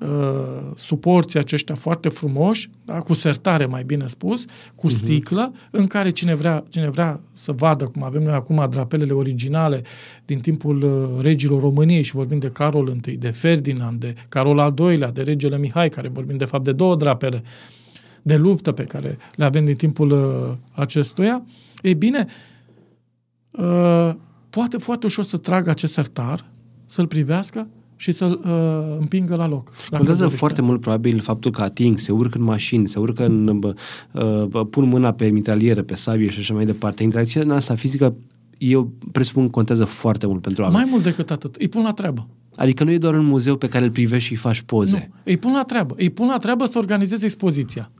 uh, suporții aceștia foarte frumoși, da, cu sertare mai bine spus, cu uh-huh. sticlă, în care cine vrea, cine vrea să vadă, cum avem noi acum drapelele originale din timpul uh, regilor României și vorbim de Carol I, de Ferdinand, de Carol al II-lea, de regele Mihai, care vorbim de fapt de două drapele de luptă pe care le avem din timpul uh, acestuia, e bine, uh, poate foarte ușor să tragă acest sertar, să-l privească și să-l uh, împingă la loc. Contează foarte mult probabil faptul că ating, se urcă în mașini, se urcă în, uh, pun mâna pe mitralieră, pe sabie și așa mai departe. Interacțiunea asta fizică eu presupun contează foarte mult pentru oameni. Mai mult decât atât. Îi pun la treabă. Adică nu e doar un muzeu pe care îl privești și îi faci poze. Nu. Îi pun la treabă. Îi pun la treabă să organizeze expoziția.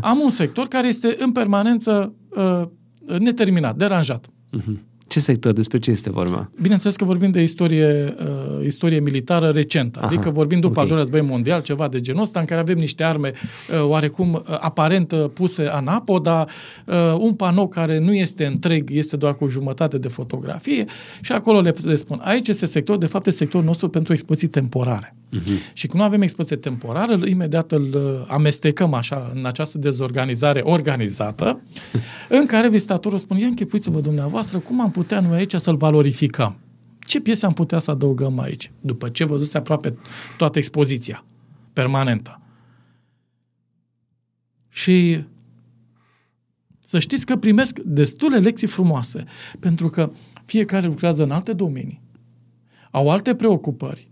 Am un sector care este în permanență uh, neterminat, deranjat. Uh-huh. Ce sector? Despre ce este vorba? Bineînțeles că vorbim de istorie, uh, istorie militară recentă. Aha, adică vorbim după okay. al doilea război mondial, ceva de genul ăsta, în care avem niște arme uh, oarecum uh, aparent uh, puse anapo, dar uh, un panou care nu este întreg, este doar cu jumătate de fotografie și acolo le, le spun. Aici este sector, de fapt, este sectorul nostru pentru expoziții temporare. Uh-huh. Și când nu avem expoziție temporară, imediat îl uh, amestecăm așa în această dezorganizare organizată, în care vizitatorul spune, ia închipuiți-vă dumneavoastră cum am putea noi aici să-l valorificăm. Ce piese am putea să adăugăm aici? După ce văzuse aproape toată expoziția permanentă. Și să știți că primesc destule lecții frumoase, pentru că fiecare lucrează în alte domenii, au alte preocupări,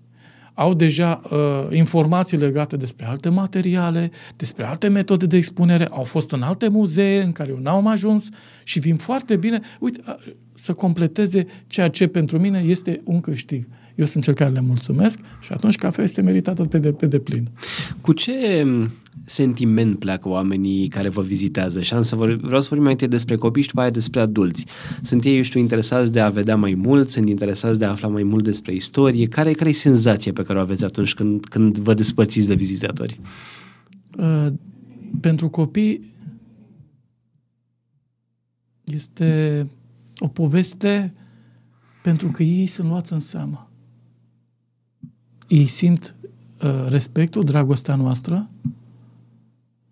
au deja uh, informații legate despre alte materiale, despre alte metode de expunere, au fost în alte muzee în care eu n-am ajuns și vin foarte bine, uite, uh, să completeze ceea ce pentru mine este un câștig. Eu sunt cel care le mulțumesc și atunci cafea este meritată pe, de, pe deplin. Cu ce sentiment pleacă oamenii care vă vizitează? Și am să vor, vreau să vorbim mai întâi despre copii și după aia despre adulți. Sunt ei, eu știu, interesați de a vedea mai mult, sunt interesați de a afla mai mult despre istorie. Care, care e senzația pe care o aveți atunci când, când vă despățiți de vizitatori? Uh, pentru copii este o poveste pentru că ei sunt luați în seamă. Ei simt uh, respectul, dragostea noastră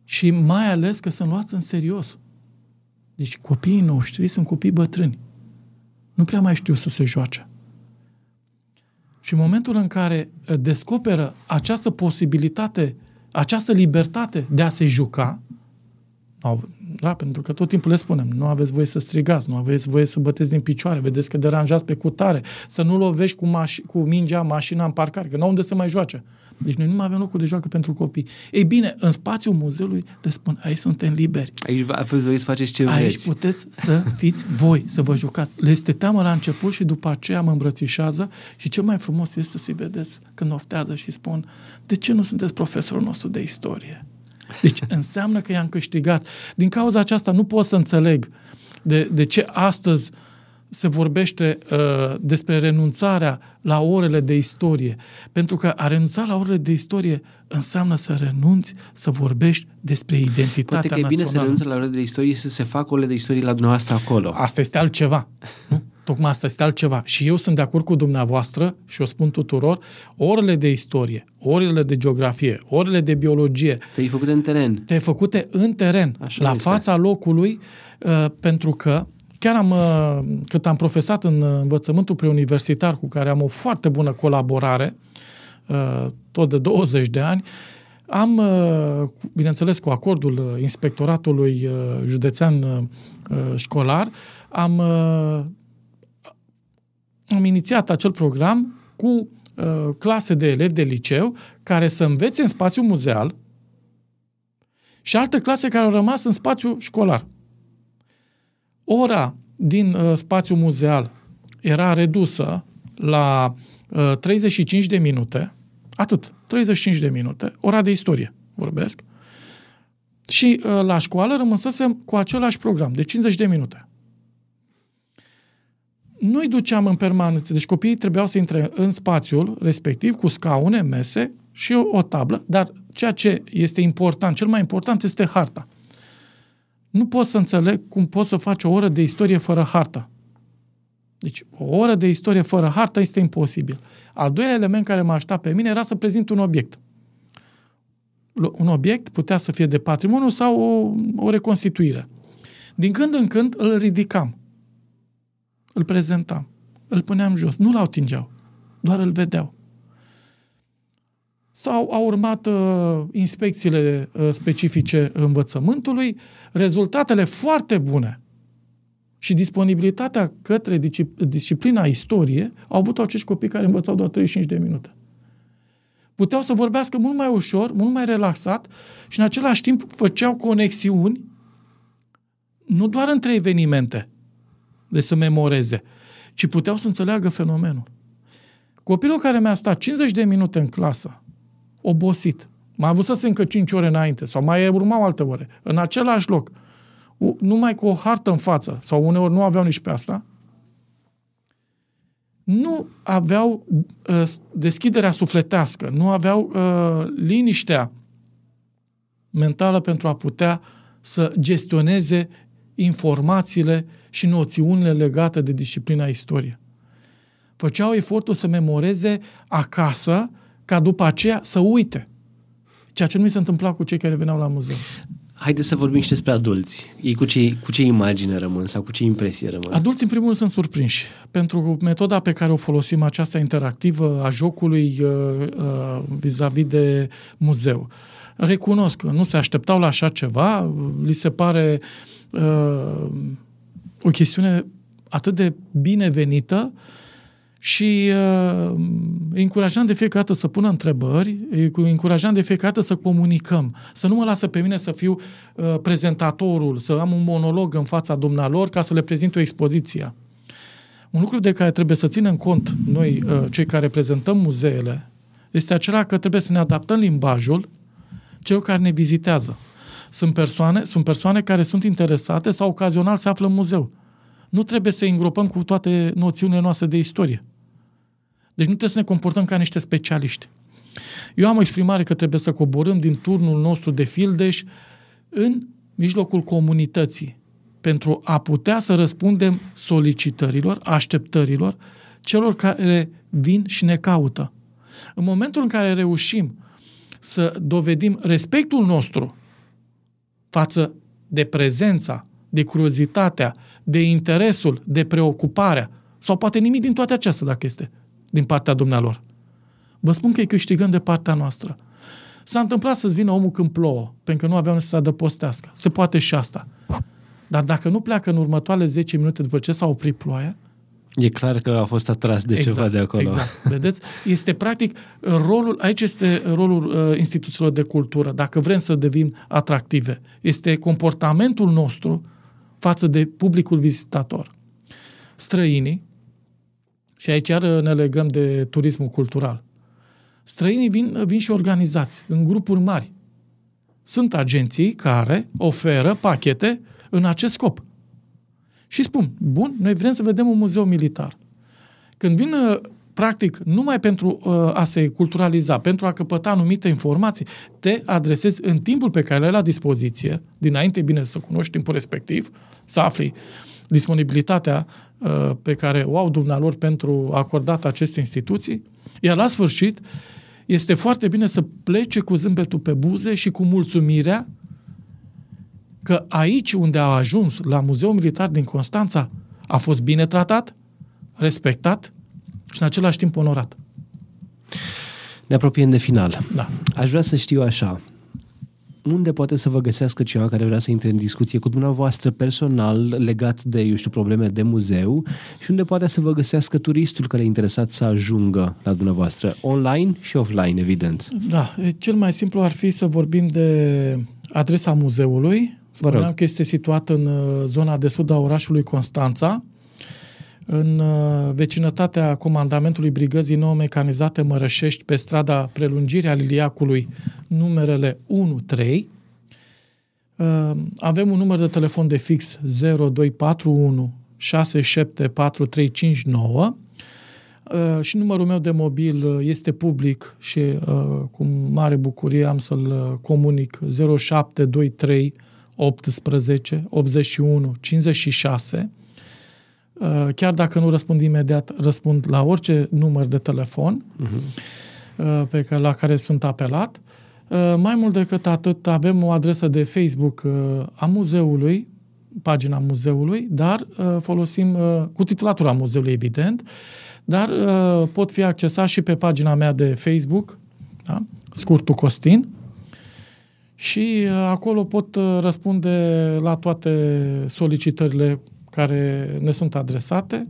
și mai ales că sunt luați în serios. Deci copiii noștri sunt copii bătrâni. Nu prea mai știu să se joace. Și în momentul în care uh, descoperă această posibilitate, această libertate de a se juca, da, pentru că tot timpul le spunem, nu aveți voie să strigați, nu aveți voie să băteți din picioare, vedeți că deranjați pe cutare, să nu lovești cu, maș- cu mingea mașina în parcare, că nu au unde să mai joace. Deci noi nu mai avem locul de joacă pentru copii. Ei bine, în spațiul muzeului le spun, aici suntem liberi. Aici aveți voie să faceți ce Aici vreți. puteți să fiți voi, să vă jucați. Le este teamă la început și după aceea mă îmbrățișează și cel mai frumos este să-i vedeți când oftează și spun, de ce nu sunteți profesorul nostru de istorie? Deci înseamnă că i-am câștigat. Din cauza aceasta nu pot să înțeleg de, de ce astăzi se vorbește uh, despre renunțarea la orele de istorie. Pentru că a renunța la orele de istorie înseamnă să renunți să vorbești despre identitatea Poate că e bine să renunți la orele de istorie și să se facă orele de istorie la dumneavoastră acolo. Asta este altceva. Nu? Tocmai asta este altceva. Și eu sunt de acord cu dumneavoastră și o spun tuturor, orele de istorie, orele de geografie, orele de biologie. Te-ai făcute în teren. Te-ai făcute în teren, Așa la este. fața locului, uh, pentru că chiar am, uh, cât am profesat în învățământul preuniversitar, cu care am o foarte bună colaborare, uh, tot de 20 de ani, am, bineînțeles, cu acordul inspectoratului județean școlar, am am inițiat acel program cu uh, clase de elevi de liceu care să învețe în spațiu muzeal și alte clase care au rămas în spațiu școlar. Ora din uh, spațiu muzeal era redusă la uh, 35 de minute, atât, 35 de minute, ora de istorie vorbesc, și uh, la școală rămânsesem cu același program de 50 de minute nu-i duceam în permanență. Deci copiii trebuiau să intre în spațiul respectiv cu scaune, mese și o, o tablă, dar ceea ce este important, cel mai important este harta. Nu pot să înțeleg cum poți să faci o oră de istorie fără harta. Deci o oră de istorie fără harta este imposibil. Al doilea element care mă aștepta pe mine era să prezint un obiect. Un obiect putea să fie de patrimoniu sau o, o reconstituire. Din când în când îl ridicam. Îl prezentam. Îl puneam jos. Nu-l atingeau. Doar îl vedeau. Sau au urmat uh, inspecțiile uh, specifice învățământului, rezultatele foarte bune și disponibilitatea către disciplina istorie au avut acești copii care învățau doar 35 de minute. Puteau să vorbească mult mai ușor, mult mai relaxat și în același timp făceau conexiuni nu doar între evenimente, de să memoreze, ci puteau să înțeleagă fenomenul. Copilul care mi-a stat 50 de minute în clasă, obosit, mai avut să încă 5 ore înainte sau mai urmau alte ore, în același loc, numai cu o hartă în față, sau uneori nu aveau nici pe asta, nu aveau uh, deschiderea sufletească, nu aveau uh, liniștea mentală pentru a putea să gestioneze informațiile și noțiunile legate de disciplina istorie. Făceau efortul să memoreze acasă ca după aceea să uite. Ceea ce nu mi se întâmpla cu cei care veneau la muzeu. Haideți să vorbim și despre adulți. Ei cu ce, cu ce imagine rămân sau cu ce impresie rămân? Adulți, în primul rând, sunt surprinși. Pentru metoda pe care o folosim, aceasta interactivă a jocului uh, uh, vis-a-vis de muzeu. Recunosc că nu se așteptau la așa ceva, li se pare uh, o chestiune atât de binevenită uh, și uh, încurajam de fiecare dată să pună întrebări, încurajam de fiecare dată să comunicăm, să nu mă lasă pe mine să fiu uh, prezentatorul, să am un monolog în fața dumnealor ca să le prezint o expoziție. Un lucru de care trebuie să ținem cont noi, uh, cei care prezentăm muzeele, este acela că trebuie să ne adaptăm limbajul celor care ne vizitează. Sunt persoane, sunt persoane care sunt interesate sau ocazional se află în muzeu. Nu trebuie să îngropăm cu toate noțiunile noastre de istorie. Deci nu trebuie să ne comportăm ca niște specialiști. Eu am o exprimare că trebuie să coborâm din turnul nostru de fildeș în mijlocul comunității pentru a putea să răspundem solicitărilor, așteptărilor celor care vin și ne caută. În momentul în care reușim să dovedim respectul nostru față de prezența, de curiozitatea, de interesul, de preocuparea, sau poate nimic din toate acestea, dacă este din partea dumnealor. Vă spun că îi câștigăm de partea noastră. S-a întâmplat să-ți vină omul când plouă, pentru că nu aveau să adăpostească. Se poate și asta. Dar dacă nu pleacă în următoarele 10 minute după ce s-a oprit ploaia, E clar că a fost atras de exact, ceva de acolo. Exact. Vedeți? Este practic rolul, aici este rolul uh, instituțiilor de cultură, dacă vrem să devin atractive. Este comportamentul nostru față de publicul vizitator. Străinii, și aici iar ne legăm de turismul cultural. Străinii vin, vin și organizați în grupuri mari. Sunt agenții care oferă pachete în acest scop. Și spun, bun, noi vrem să vedem un muzeu militar. Când vin, uh, practic, numai pentru uh, a se culturaliza, pentru a căpăta anumite informații, te adresezi în timpul pe care le ai la dispoziție, dinainte bine să cunoști timpul respectiv, să afli disponibilitatea uh, pe care o au dumnealor pentru acordat aceste instituții, iar la sfârșit este foarte bine să plece cu zâmbetul pe buze și cu mulțumirea că aici unde a ajuns, la Muzeul Militar din Constanța, a fost bine tratat, respectat și în același timp onorat. Ne apropiem de final. Da. Aș vrea să știu așa, unde poate să vă găsească cineva care vrea să intre în discuție cu dumneavoastră personal legat de, eu știu, probleme de muzeu și unde poate să vă găsească turistul care e interesat să ajungă la dumneavoastră, online și offline, evident. Da, cel mai simplu ar fi să vorbim de adresa muzeului. Spuneam că este situat în uh, zona de sud a orașului Constanța, în uh, vecinătatea comandamentului Brigăzii Nou Mecanizate Mărășești, pe strada Prelungirea Liliacului, numerele 1-3. Uh, avem un număr de telefon de fix 0241 6745359 Uh, și numărul meu de mobil uh, este public și uh, cu mare bucurie am să-l comunic 0723 18 81 56. Chiar dacă nu răspund imediat, răspund la orice număr de telefon uh-huh. pe care, la care sunt apelat. Mai mult decât atât, avem o adresă de Facebook a muzeului, pagina muzeului, dar folosim cu titulatura muzeului, evident, dar uh, pot fi accesat și pe pagina mea de Facebook, da? Scurtul Costin, și uh, acolo pot uh, răspunde la toate solicitările care ne sunt adresate.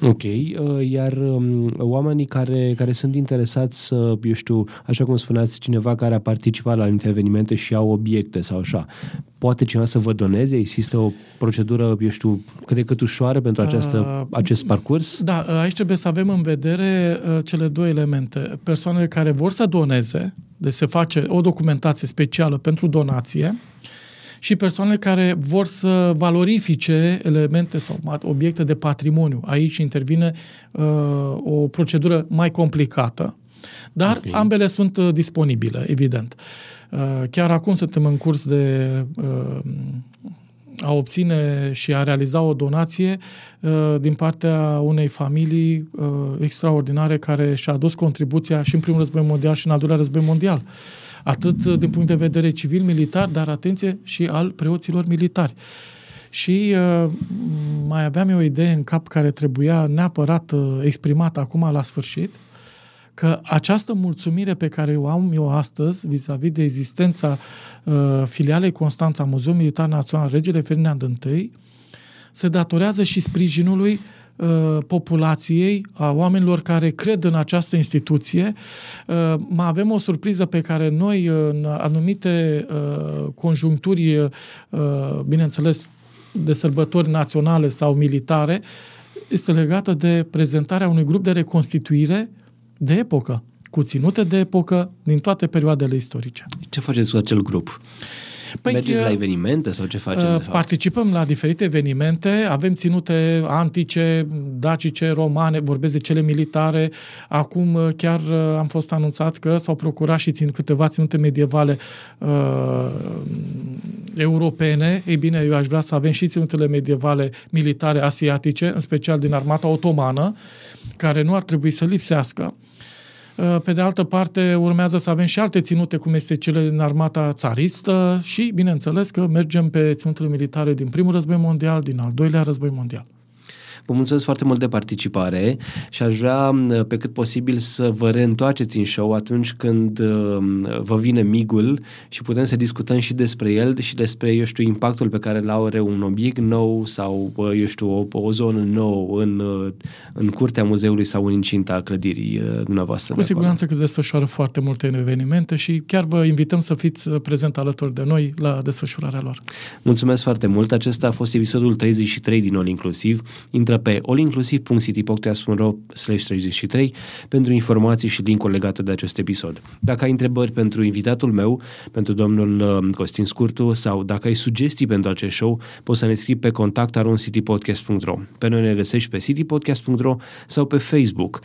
Ok, uh, iar um, oamenii care, care sunt interesați să, eu știu, așa cum spuneați, cineva care a participat la evenimente și au obiecte sau așa, poate cineva să vă doneze? Există o procedură, eu știu, cât de cât ușoară pentru această, uh, acest parcurs? Da, uh, aici trebuie să avem în vedere uh, cele două elemente. Persoanele care vor să doneze, deci se face o documentație specială pentru donație, și persoanele care vor să valorifice elemente sau obiecte de patrimoniu. Aici intervine uh, o procedură mai complicată, dar okay. ambele sunt uh, disponibile, evident. Uh, chiar acum suntem în curs de uh, a obține și a realiza o donație uh, din partea unei familii uh, extraordinare care și-a adus contribuția și în primul război mondial și în al doilea război mondial. Uh, atât din punct de vedere civil-militar, dar atenție și al preoților militari. Și uh, mai aveam eu o idee în cap care trebuia neapărat uh, exprimată acum la sfârșit, că această mulțumire pe care o am eu astăzi vis-a-vis de existența uh, filialei Constanța Muzeul Militar Național Regele Ferdinand I se datorează și sprijinului Uh, populației, a oamenilor care cred în această instituție. Uh, mai avem o surpriză pe care noi, în anumite uh, conjuncturi, bineînțeles, de sărbători naționale sau militare, este legată de prezentarea unui grup de reconstituire de epocă, cu ținute de epocă din toate perioadele istorice. Ce faceți cu acel grup? Păi, Mergeți la uh, evenimente sau ce faceți? Uh, participăm la diferite evenimente, avem ținute antice, dacice, romane, vorbesc de cele militare. Acum uh, chiar am fost anunțat că s-au procurat și țin câteva ținute medievale uh, europene. Ei bine, eu aș vrea să avem și ținutele medievale militare asiatice, în special din armata otomană, care nu ar trebui să lipsească. Uh, pe de altă parte, urmează să avem și alte ținute, cum este cele din armata țaristă și, bineînțeles, că mergem pe ținutele militare din primul război mondial, din al doilea război mondial. Vă mulțumesc foarte mult de participare și aș vrea pe cât posibil să vă reîntoarceți în show atunci când vă vine migul și putem să discutăm și despre el și despre, eu știu, impactul pe care îl are un obiect nou sau, eu știu, o, o zonă nouă în, în curtea muzeului sau în incinta clădirii dumneavoastră. Cu siguranță că se desfășoară foarte multe evenimente și chiar vă invităm să fiți prezent alături de noi la desfășurarea lor. Mulțumesc foarte mult. Acesta a fost episodul 33 din All Inclusiv. Intră intră pe allinclusiv.citypodcast.ro 33 pentru informații și link legate de acest episod. Dacă ai întrebări pentru invitatul meu, pentru domnul uh, Costin Scurtu sau dacă ai sugestii pentru acest show, poți să ne scrii pe contact.citypodcast.ro Pe noi ne găsești pe citypodcast.ro sau pe Facebook.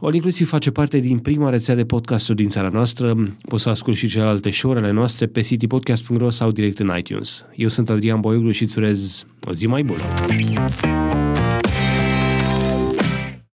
All Inclusiv face parte din prima rețea de podcasturi din țara noastră. Poți să asculti și celelalte show-urile noastre pe citypodcast.ro sau direct în iTunes. Eu sunt Adrian Boioglu și îți urez o zi mai bună! Thank you.